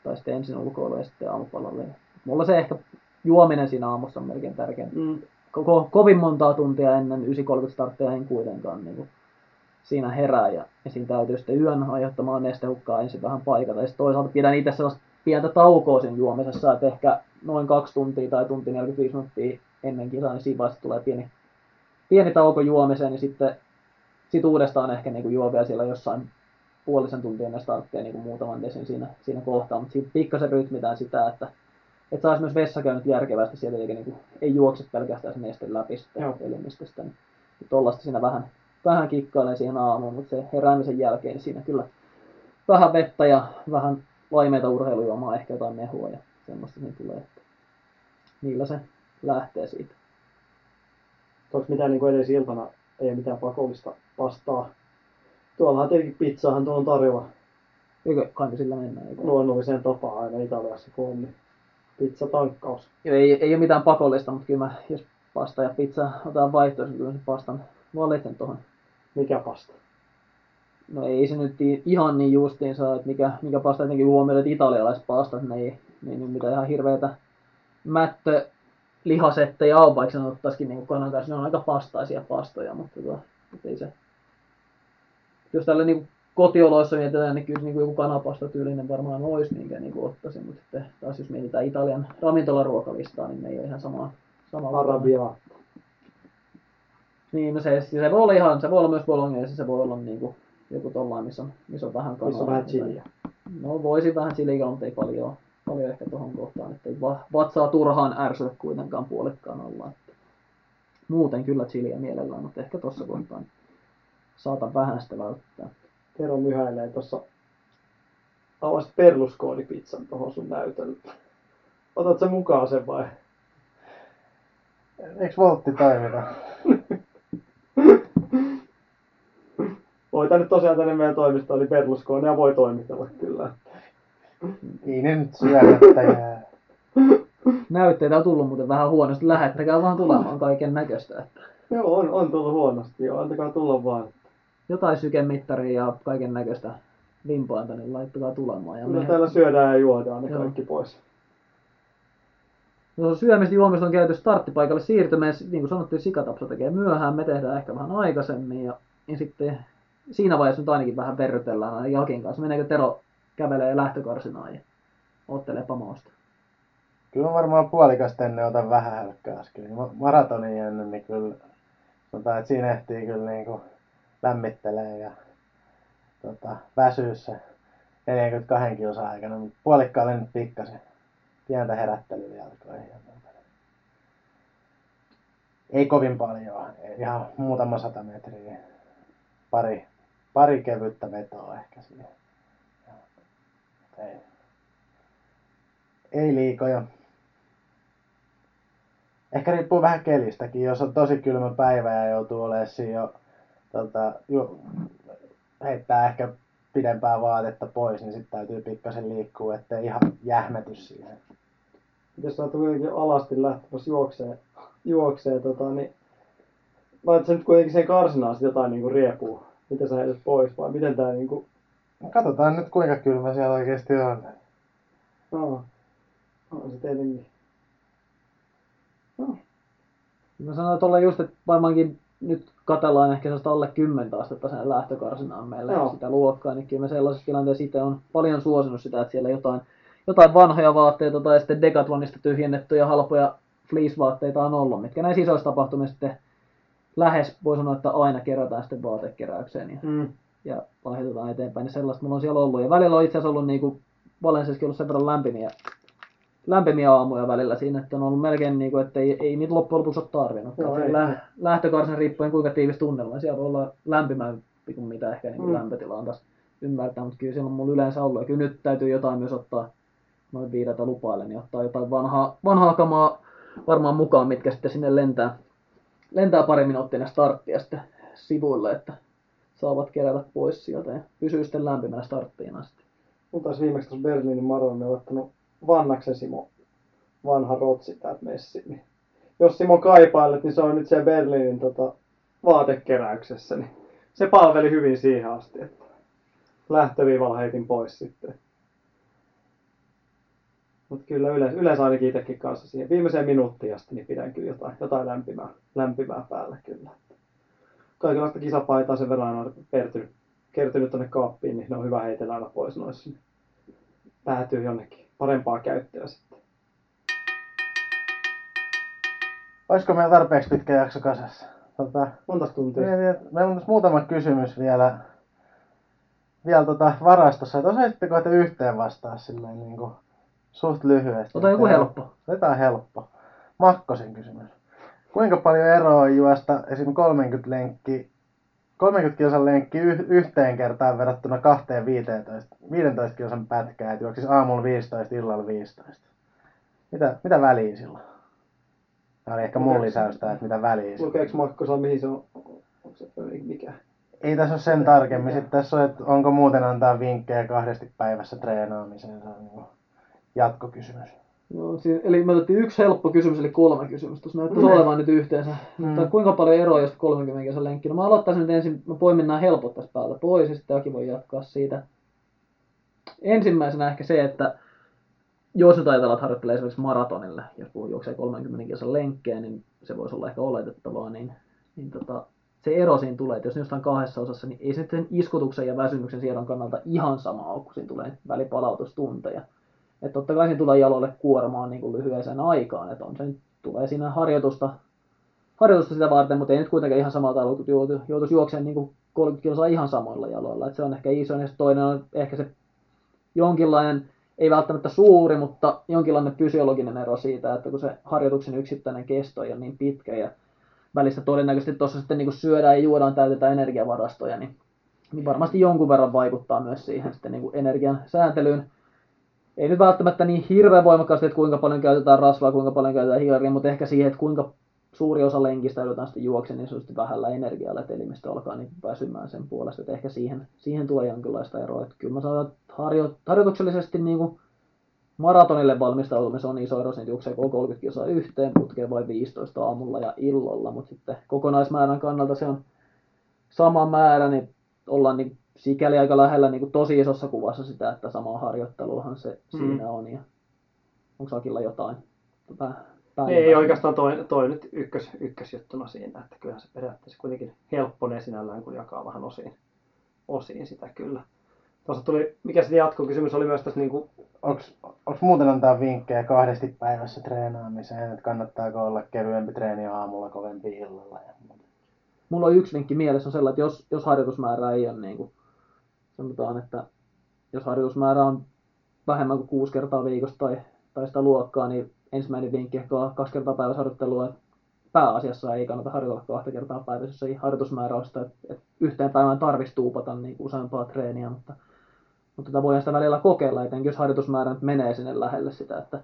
Speaker 1: tai sitten ensin ulkoilu ja sitten aamupalalle. Mulla se ehkä juominen siinä aamussa on melkein tärkeintä. Mm. Koko, kovin montaa tuntia ennen 9.30 startteja en kuitenkaan niin kuin, siinä herää ja, ja siinä täytyy sitten yön aiheuttamaan nestehukkaa ensin vähän paikata. Ja sitten toisaalta pidän itse sellaista pientä taukoa sen juomisessa, että ehkä noin kaksi tuntia tai tunti 45 minuuttia ennen kisaa, niin siinä vaiheessa tulee pieni, pieni tauko juomiseen, niin sitten sit uudestaan ehkä niin kuin juo vielä siellä jossain puolisen tuntia ennen starttia niin kuin muutaman desin siinä, siinä kohtaa, mutta siitä pikkasen rytmitään sitä, että että saisi myös vessakäynnit järkevästi sieltä, eikä niin kuin, ei juokse pelkästään se neste läpi sitten elimistöstä. Niin tuollaista siinä vähän, vähän kikkailen siihen aamuun, mutta se heräämisen jälkeen niin siinä kyllä vähän vettä ja vähän laimeita urheilujuomaa, ehkä jotain mehua ja semmoista niin tulee, että niillä se lähtee siitä.
Speaker 2: Onko mitään niin kuin edes iltana, ei ole mitään pakollista pastaa? Tuollahan tietenkin pizzaahan tuo on tarjolla.
Speaker 1: Eikö kai me sillä mennään? Eikö?
Speaker 2: Luonnolliseen tapaan aina Italiassa kun on, niin pizzatankkaus.
Speaker 1: Joo, ei, ei ole mitään pakollista, mutta kyllä mä, jos pasta ja pizza otetaan vaihtoehtoisesti, kyllä se pastan valitsen tuohon.
Speaker 2: Mikä pasta?
Speaker 1: No ei se nyt ihan niin saa, että mikä, mikä pasta jotenkin huomioon, että italialaiset pastat, ne ei, ne ei nyt mitään ihan hirveätä mättö lihasetteja on, vaikka sen ottaisikin niin kanan kanssa, ne on aika pastaisia pastoja, mutta, tota, ei se, jos tällä niin kotioloissa mietitään, niin kyllä niin kuin joku kanapasta tyylinen varmaan olisi, minkä niin kuin ottaisin, mutta sitten taas jos mietitään Italian ravintolaruokalistaa, niin ne ei ole ihan sama, sama
Speaker 2: Arabiaa.
Speaker 1: Niin, no se, se voi olla ihan, se voi olla myös bolognese, se voi olla niin kuin joku tollain, missä on, missä on vähän kanaa.
Speaker 2: Missä on vähän chiliä.
Speaker 1: No voisi vähän chiliä, mutta ei paljon, paljon ehkä tuohon kohtaan, että ei va, vatsaa turhaan ärsyä kuitenkaan puolikkaan olla. Että muuten kyllä chiliä mielellään, mutta ehkä tuossa kohtaa niin saata vähän sitä välttää.
Speaker 2: Tero myhäilee tuossa avasit perluskoonipizzan tuohon sun näytölle. Otat sen mukaan sen vai?
Speaker 5: Eikö Voltti toimita? *laughs*
Speaker 2: Voi tänne tosiaan tänne meidän toimistoon, niin Berlusconi ja voi toimitella kyllä.
Speaker 5: Ei ne nyt syömättä jää.
Speaker 1: Näytteitä on tullut muuten vähän huonosti, lähettäkää vaan tulemaan kaiken näköistä. Että
Speaker 2: Joo, on, on tullut huonosti joo, antakaa tulla vaan.
Speaker 1: jotain sykemittaria ja kaiken näköistä limpainta, niin laittakaa tulemaan. Ja
Speaker 2: Kyllä
Speaker 1: me,
Speaker 2: täällä syödään ja juodaan ne
Speaker 1: Joo.
Speaker 2: kaikki pois.
Speaker 1: jos syömistä juomista on käyty starttipaikalle siirtymään, niin kuin sanottiin, sikatapsa tekee myöhään, me tehdään ehkä vähän aikaisemmin ja, ja sitten siinä vaiheessa nyt ainakin vähän verrytellään aina Jakin kanssa. Meneekö Tero kävelee lähtökarsinaan ja ottelee pamausta?
Speaker 5: Kyllä mä varmaan puolikasta ennen otan vähän hälkkää äsken. Ma- Maratonin ennen, niin kyllä sanotaan, että siinä ehtii kyllä niinku lämmittelee ja tota, väsyy se 42 kilsan aikana, mutta puolikkaalle nyt pikkasen pientä herättelyä jalkoihin. ja muuta. Ei kovin paljon, ihan muutama sata metriä. Pari, pari kevyttä vetoa ehkä siihen. Ei, ei liikoja. Ehkä riippuu vähän kelistäkin. Jos on tosi kylmä päivä ja joutuu olemaan siinä jo, tota, ju, heittää ehkä pidempää vaatetta pois, niin sitten täytyy pikkasen liikkua, ettei ihan jähmety siihen.
Speaker 2: Jos oot kuitenkin alasti lähtemässä juoksee, juoksee tota, niin laitat nyt kuitenkin sen karsinaan jotain niinku riepua, mitä sä heität pois vai miten tää niinku,
Speaker 5: Katsotaan nyt kuinka kylmä siellä oikeasti on.
Speaker 2: no, on se tietenkin. No,
Speaker 1: Mä sanoin tuolla just, että varmaankin nyt katellaan ehkä sellaista alle 10 astetta sen lähtökarsinaan meillä
Speaker 2: Joo.
Speaker 1: Joo. sitä luokkaa, niin kyllä mä sellaisessa tilanteessa itse on paljon suosinut sitä, että siellä jotain, jotain vanhoja vaatteita tai sitten Decathlonista tyhjennettyjä halpoja fleece-vaatteita on ollut, mitkä näissä isoissa tapahtumissa sitten lähes voi sanoa, että aina kerätään sitten vaatekeräykseen ja,
Speaker 2: mm.
Speaker 1: ja lahjoitetaan eteenpäin, niin sellaista mulla on siellä ollut. Ja välillä on itse asiassa ollut niinku Valensiassakin ollut sen verran lämpimiä, lämpimiä aamuja välillä siinä, että on ollut melkein niin kuin, että ei, ei niitä loppujen lopuksi ole tarvinnut.
Speaker 2: Ei.
Speaker 1: lä- lähtökarsin riippuen kuinka tiivis tunnelma, niin siellä voi olla lämpimämpi kuin mitä ehkä niin kuin
Speaker 2: Mm.
Speaker 1: lämpötila on taas ymmärtää, mutta kyllä siellä on mulla yleensä ollut. Ja kyllä nyt täytyy jotain myös ottaa noin viidata lupaille, niin ottaa jotain vanhaa, vanhaa kamaa varmaan mukaan, mitkä sitten sinne lentää, lentää pari minuuttia starttia sitten sivuille, että saavat kerätä pois sieltä ja pysyy sitten lämpimänä starttiin asti.
Speaker 2: Mun taas viimeksi tuossa Berliinin Maroon ottanut Vannaksen Simo vanha rotsi täältä messiin. Niin jos Simo kaipailet, niin se on nyt se Berliinin tota, vaatekeräyksessä. Niin se palveli hyvin siihen asti, että lähtöviivalla heitin pois sitten. Mutta kyllä yleensä, yleensä ainakin itsekin kanssa siihen viimeiseen minuuttiin asti niin pidän kyllä jotain, jotain lämpimää, lämpimää päällä kyllä. Kaikenlaista kisapaitaa sen verran on kertynyt, kertynyt tonne kaappiin, niin ne on hyvä heitellä aina pois noissa. Niin päätyy jonnekin parempaa käyttöä sitten.
Speaker 5: Olisiko meillä tarpeeksi pitkä jakso kasassa? Tota,
Speaker 2: Montas tuntia?
Speaker 5: meillä on tässä muutama kysymys vielä, vielä tota varastossa. Että osaisitteko te yhteen vastaa silleen niin kuin suht lyhyesti?
Speaker 1: Ota joku helppo.
Speaker 5: Otetaan helppo. Makkosen kysymys. Kuinka paljon eroa on juosta esim. 30 lenkki, 30 kilsan lenkki yh- yhteen kertaan verrattuna kahteen 15, 15 kilsan pätkään, että juoksisi aamulla 15, illalla 15. Mitä, mitä väliä silloin? Tämä oli ehkä mun lisäystä, että mitä väliä silloin.
Speaker 2: Lukeeko Makko saa mihin se on? Onko se mikä?
Speaker 5: Ei tässä ole sen tarkemmin. Sitten tässä on, että onko muuten antaa vinkkejä kahdesti päivässä treenaamiseen. Se on niin jatkokysymys.
Speaker 1: No, si- eli me otettiin yksi helppo kysymys, eli kolme kysymystä. Tuossa näyttäisi olevan nyt yhteensä.
Speaker 5: Mm.
Speaker 1: Mutta kuinka paljon eroa, jos 30 kilsan lenkki? No mä aloittaisin nyt ensin, mä poimin nämä helpot tästä päältä pois, ja sitten Aki voi jatkaa siitä. Ensimmäisenä ehkä se, että jos nyt ajatellaan, että harjoittelee esimerkiksi maratonille, jos puhuu juoksee 30 kilsan lenkkejä, niin se voisi olla ehkä oletettavaa, niin, niin tota, se ero siinä tulee, että jos ne jostain kahdessa osassa, niin ei se sen iskutuksen ja väsymyksen siedon kannalta ihan sama ole, kun siinä tulee välipalautustunteja. Että totta kai siinä tulee jaloille kuormaan niin kuin lyhyeseen aikaan, että on sen, tulee siinä harjoitusta, harjoitusta sitä varten, mutta ei nyt kuitenkaan ihan samalla tavalla, kun joutuisi joutu juoksemaan niin kuin 30 kilsaa ihan samoilla jaloilla. Että se on ehkä iso, ja toinen on ehkä se jonkinlainen, ei välttämättä suuri, mutta jonkinlainen fysiologinen ero siitä, että kun se harjoituksen yksittäinen kesto ei ole niin pitkä ja välissä todennäköisesti tuossa sitten niin syödään ja juodaan, täytetään energiavarastoja, niin, niin varmasti jonkun verran vaikuttaa myös siihen sitten niin energian sääntelyyn. Ei nyt välttämättä niin hirveän voimakkaasti, että kuinka paljon käytetään rasvaa, kuinka paljon käytetään hiilaria, mutta ehkä siihen, että kuinka suuri osa lenkistä joudutaan sitten juoksen, niin se on vähällä energialla, että elimistö alkaa niin väsymään sen puolesta. Että ehkä siihen, siihen tulee jonkinlaista eroa. Että kyllä mä sanon, että harjo, harjoituksellisesti niin kuin maratonille valmistautumisen on iso ero, juoksee koko 30 kilsaa yhteen putkeen vai 15 aamulla ja illalla, mutta sitten kokonaismäärän kannalta se on sama määrä, niin ollaan niin sikäli aika lähellä niin kuin tosi isossa kuvassa sitä, että sama harjoitteluhan se mm. siinä on. Ja onko Akilla jotain? Tota,
Speaker 2: päivää? Ei oikeastaan toi, toi nyt ykkös, ykkösjuttuna siinä, että kyllähän se periaatteessa kuitenkin helpponee sinällään, kun jakaa vähän osiin, osiin sitä kyllä. Tuossa tuli, mikä sitten jatkokysymys oli myös tässä niin kuin...
Speaker 5: Onko muuten antaa vinkkejä kahdesti päivässä treenaamiseen, että kannattaako olla kevyempi treeni aamulla, kovempi illalla ja muuta?
Speaker 1: Mulla on yksi vinkki mielessä on sellainen, että jos, jos harjoitusmäärä ei ole niin kuin, sanotaan, että jos harjoitusmäärä on vähemmän kuin kuusi kertaa viikossa tai, tai sitä luokkaa, niin ensimmäinen vinkki ehkä on kaksi kertaa päivässä harjoittelua, että pääasiassa ei kannata harjoitella kahta kertaa päivässä, jos ei harjoitusmäärä ole sitä, että, että yhteen päivään tarvitsisi tuupata niin kuin useampaa treeniä, mutta mutta tätä voidaan sitä välillä kokeilla, etenkin jos harjoitusmäärä menee sinne lähelle sitä, että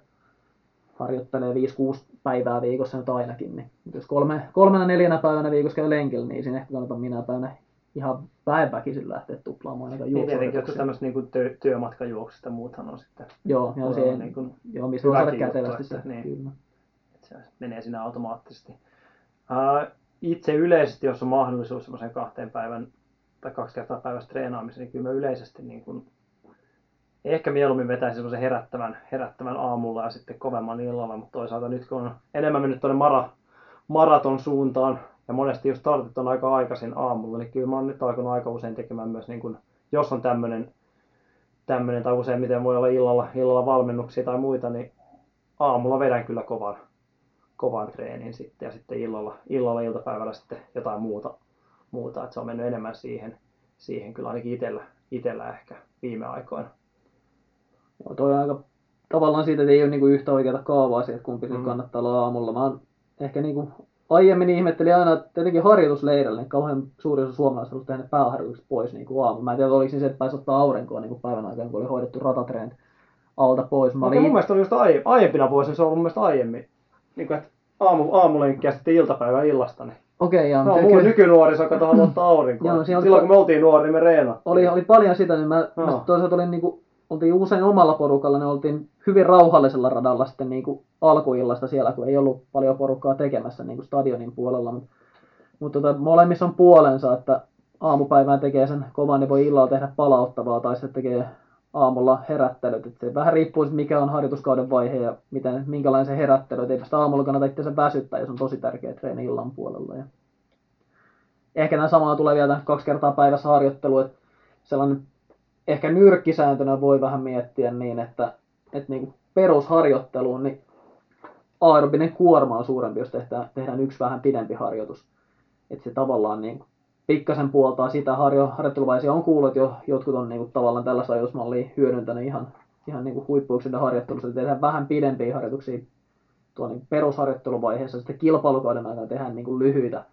Speaker 1: harjoittelee 5-6 päivää viikossa nyt ainakin, niin jos kolme, kolmena neljänä päivänä viikossa käy lenkillä, niin siinä ehkä kannattaa minä päivänä ihan vähäväkisin lähteä tuplaamaan
Speaker 2: ainakaan niin, tietenkin, että tämmöistä niin työ, työmatkajuoksusta ja muuthan on sitten.
Speaker 1: Joo, joo, se, niin kuin joo missä voi saada kätevästi se.
Speaker 2: Niin, kyllä. Että se menee siinä automaattisesti. Uh, itse yleisesti, jos on mahdollisuus semmoisen kahteen päivän tai kaksi kertaa päivässä treenaamiseen, niin kyllä mä yleisesti niin kuin ehkä mieluummin vetäisi semmoisen herättävän, herättävän aamulla ja sitten kovemman illalla, mutta toisaalta nyt kun on enemmän mennyt tuonne mara, maraton suuntaan ja monesti just startit on aika aikaisin aamulla, niin kyllä mä oon nyt alkanut aika usein tekemään myös, niin kun, jos on tämmöinen, tämmöinen tai useimmiten voi olla illalla, illalla valmennuksia tai muita, niin aamulla vedän kyllä kovan, kovan treenin sitten ja sitten illalla, illalla iltapäivällä sitten jotain muuta, muuta. että se on mennyt enemmän siihen, siihen kyllä ainakin itsellä, itsellä ehkä viime aikoina.
Speaker 1: Joo, toi on aika tavallaan siitä, että ei ole niinku yhtä oikeaa kaavaa siitä, kumpi mm. kannattaa olla aamulla. Mä oon ehkä niinku aiemmin ihmettelin aina, että tietenkin harjoitusleirillä niin kauhean suuri osa suomalaisista halusi tehdä pääharjoitukset pois niin kuin aamulla. Mä en tiedä, oliko se, että pääsi ottaa aurinkoa niin kuin päivän aikana, kun oli hoidettu ratatreenit alta pois.
Speaker 2: Mä olin... mun mielestä oli just aie, aiempina vuosina, se on mun mielestä aiemmin. Niin kuin, että aamu, aamulenkkiä sitten iltapäivän illasta. Niin.
Speaker 1: Okei, joo.
Speaker 2: No, mulla kyllä... nykynuoriso, kato haluaa ottaa *laughs* aurinkoa. joo, Silloin oli... kun me oltiin nuori, niin me reenattiin.
Speaker 1: Oli, oli paljon sitä, niin mä, no. mä toisaalta olin niin kuin oltiin usein omalla porukalla, ne oltiin hyvin rauhallisella radalla sitten niin kuin alkuillasta siellä, kun ei ollut paljon porukkaa tekemässä niin kuin stadionin puolella. Mutta, mutta tota, molemmissa on puolensa, että aamupäivään tekee sen kovan, niin voi illalla tehdä palauttavaa tai sitten tekee aamulla herättelyt. Et se vähän riippuu, mikä on harjoituskauden vaihe ja miten, minkälainen se herättely. Et eipä sitä aamulla kannata itse väsyttää, jos on tosi tärkeä treeni illan puolella. Ja ehkä nämä samaa tulee vielä kaksi kertaa päivässä harjoittelu, että sellainen ehkä nyrkkisääntönä voi vähän miettiä niin, että, että niin perusharjoitteluun niin aerobinen kuorma on suurempi, jos tehdään, tehdään yksi vähän pidempi harjoitus. Että se tavallaan niin pikkasen puoltaa sitä harjo, harjoitteluvaiheessa. On kuullut, että jo, jotkut on niin tavallaan tällaista ajatusmallia hyödyntänyt ihan, ihan niin huippuyksilön harjoittelussa. Tehdään vähän pidempiä harjoituksia tuon niin perusharjoitteluvaiheessa. Sitten kilpailukauden aikana tehdään niin lyhyitä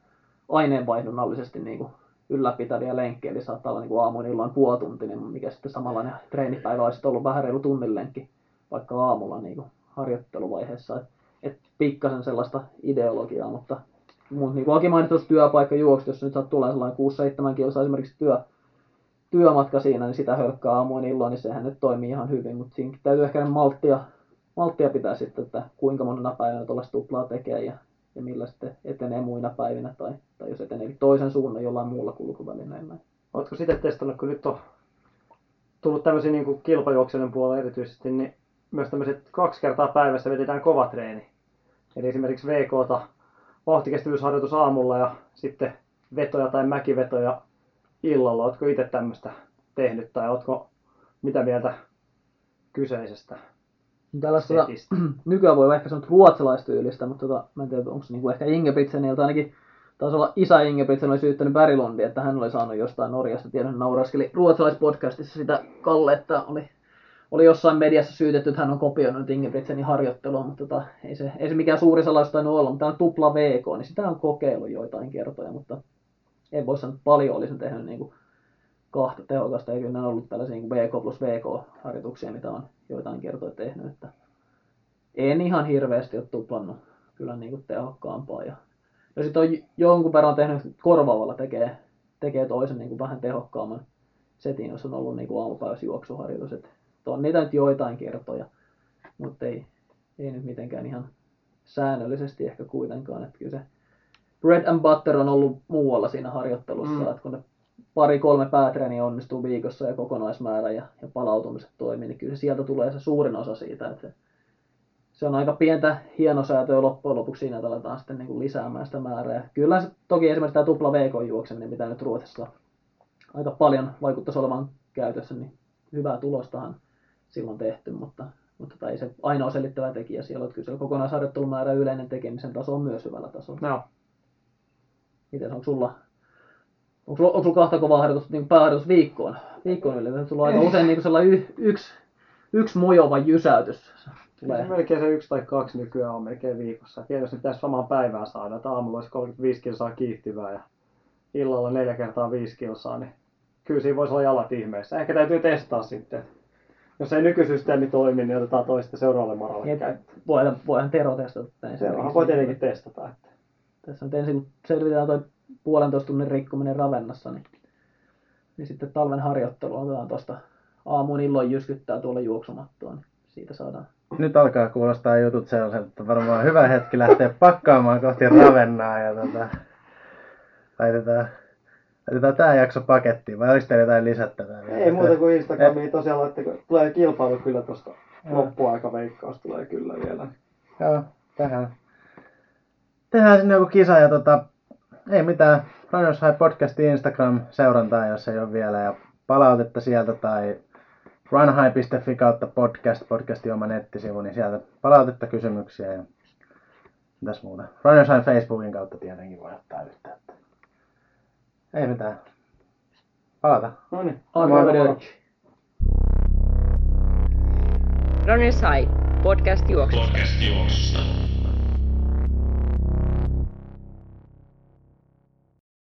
Speaker 1: aineenvaihdunnallisesti niin kuin ylläpitäviä lenkkejä, eli saattaa olla niin aamuin illan puolituntinen, mikä sitten samanlainen treenipäivä olisi ollut vähän reilu tunnin lenkki, vaikka aamulla niin kuin harjoitteluvaiheessa. Et, et pikkasen sellaista ideologiaa, mutta mun niin kuin Aki mainitsi työpaikka juoksu, jos nyt saat tulee sellainen 6-7 kilsaa esimerkiksi työ, työmatka siinä, niin sitä hölkkää aamuin illoin, niin sehän nyt toimii ihan hyvin, mutta siinä täytyy ehkä malttia, malttia pitää sitten, että kuinka monena päivänä tuollaista tuplaa tekee ja ja millä sitten etenee muina päivinä tai, tai jos etenee toisen suunnan jollain muulla kulkuvälineellä.
Speaker 2: Oletko sitten testannut, kun nyt on tullut tämmöisiä niin kilpajuoksijoiden puolella erityisesti, niin myös tämmöiset kaksi kertaa päivässä vedetään kova treeni. Eli esimerkiksi VK-ta vauhtikestävyysharjoitus aamulla ja sitten vetoja tai mäkivetoja illalla. Oletko itse tämmöistä tehnyt tai oletko mitä mieltä kyseisestä
Speaker 1: Tällaista
Speaker 2: setistä? *clears throat*
Speaker 1: nykyään voi ehkä sanoa ruotsalaistyylistä, mutta tota, mä en tiedä, onko se niinku ehkä Ingebrigtsenilta ainakin taisi olla isä Ingebrigtsen oli syyttänyt Bärilundi, että hän oli saanut jostain Norjasta tiedon, nauraskeli ruotsalaispodcastissa sitä Kalle, että oli, oli jossain mediassa syytetty, että hän on kopioinut Ingebrigtsenin harjoittelua, mutta tota, ei, se, ei se mikään suuri salaisuus tainnut olla, mutta tämä on tupla VK, niin sitä on kokeillut joitain kertoja, mutta ei voi sanoa, että paljon olisin tehnyt niin kuin kahta tehokasta, kyllä ne ollut tällaisia niin VK plus VK-harjoituksia, mitä on joitain kertoja tehnyt, että en ihan hirveästi ole tuplannut kyllä niin kuin tehokkaampaa. Ja, ja sitten on jonkun verran tehnyt korvaavalla tekee, tekee toisen niin kuin vähän tehokkaamman setin, jos on ollut niin kuin aamupäivässä juoksuharjoitus. Et on niitä nyt joitain kertoja, mutta ei, ei nyt mitenkään ihan säännöllisesti ehkä kuitenkaan. Että kyllä se bread and butter on ollut muualla siinä harjoittelussa, mm. että kun ne pari-kolme päätreeniä onnistuu viikossa ja kokonaismäärä ja, ja palautumiset toimii, niin kyllä se sieltä tulee se suurin osa siitä, että se, on aika pientä hienosäätöä loppujen lopuksi siinä, että aletaan sitten niin kuin lisäämään sitä määrää. Kyllä se, toki esimerkiksi tämä tupla VK juokseminen, mitä nyt Ruotsissa aika paljon vaikuttaisi olevan käytössä, niin hyvää tulostahan silloin tehty, mutta, mutta tai ei se ainoa selittävä tekijä siellä, että kyllä se kokonaisharjoittelumäärä yleinen tekemisen taso on myös hyvällä tasolla.
Speaker 2: No.
Speaker 1: Miten onko sulla Onko sulla, onko sulla kahta kovaa harjoitusta, niin pääharjoitus viikkoon? Viikkoon yleensä. Sulla on aika *laughs* usein niin sellainen y, yksi, yksi mojova jysäytys.
Speaker 2: Se melkein se yksi tai kaksi nykyään on melkein viikossa. Tietysti pitäisi samaan päivään saada, että aamulla olisi 35 kilsaa kiihtyvää ja illalla neljä kertaa 5 kilsaa, niin kyllä siinä voisi olla jalat ihmeessä. Ehkä täytyy testaa sitten. Jos ei nykysysteemi toimi, niin otetaan toista seuraavalle maralle käyttöön.
Speaker 1: voidaan, voidaan Tero testata. näin
Speaker 2: Seuraava voi tietenkin testata. Että.
Speaker 1: Tässä nyt ensin kun selvitetään toi puolentoista tunnin rikkominen ravennassa, niin, niin sitten talven harjoittelu otetaan tuosta aamuun illoin jyskyttää tuolla juoksumattoon, niin siitä saadaan.
Speaker 5: Nyt alkaa kuulostaa jutut sellaiselta, että varmaan hyvä hetki lähteä pakkaamaan kohti Ravennaa ja tota, laitetaan, laitetaan tämä jakso pakettiin, vai oliko teillä jotain lisättävää? vielä?
Speaker 2: Ei muuta kuin Instagramiin tosiaan laittakaa. Tulee kilpailu kyllä tuosta loppuaikaveikkaus tulee kyllä vielä.
Speaker 5: Joo, tähän. Tehdään sinne joku kisa ja tota, ei mitään. Runners High podcastin Instagram seurantaa, jos ei ole vielä. Ja palautetta sieltä tai runhigh.fi kautta podcast, podcastin oma nettisivu, niin sieltä palautetta, kysymyksiä ja mitäs muuta. High Facebookin kautta tietenkin voi ottaa yhteyttä. Ei mitään. Palata.
Speaker 2: No niin.
Speaker 1: Arrivederci.
Speaker 3: Runners High, podcast juoksusta.
Speaker 4: Podcast juoksusta.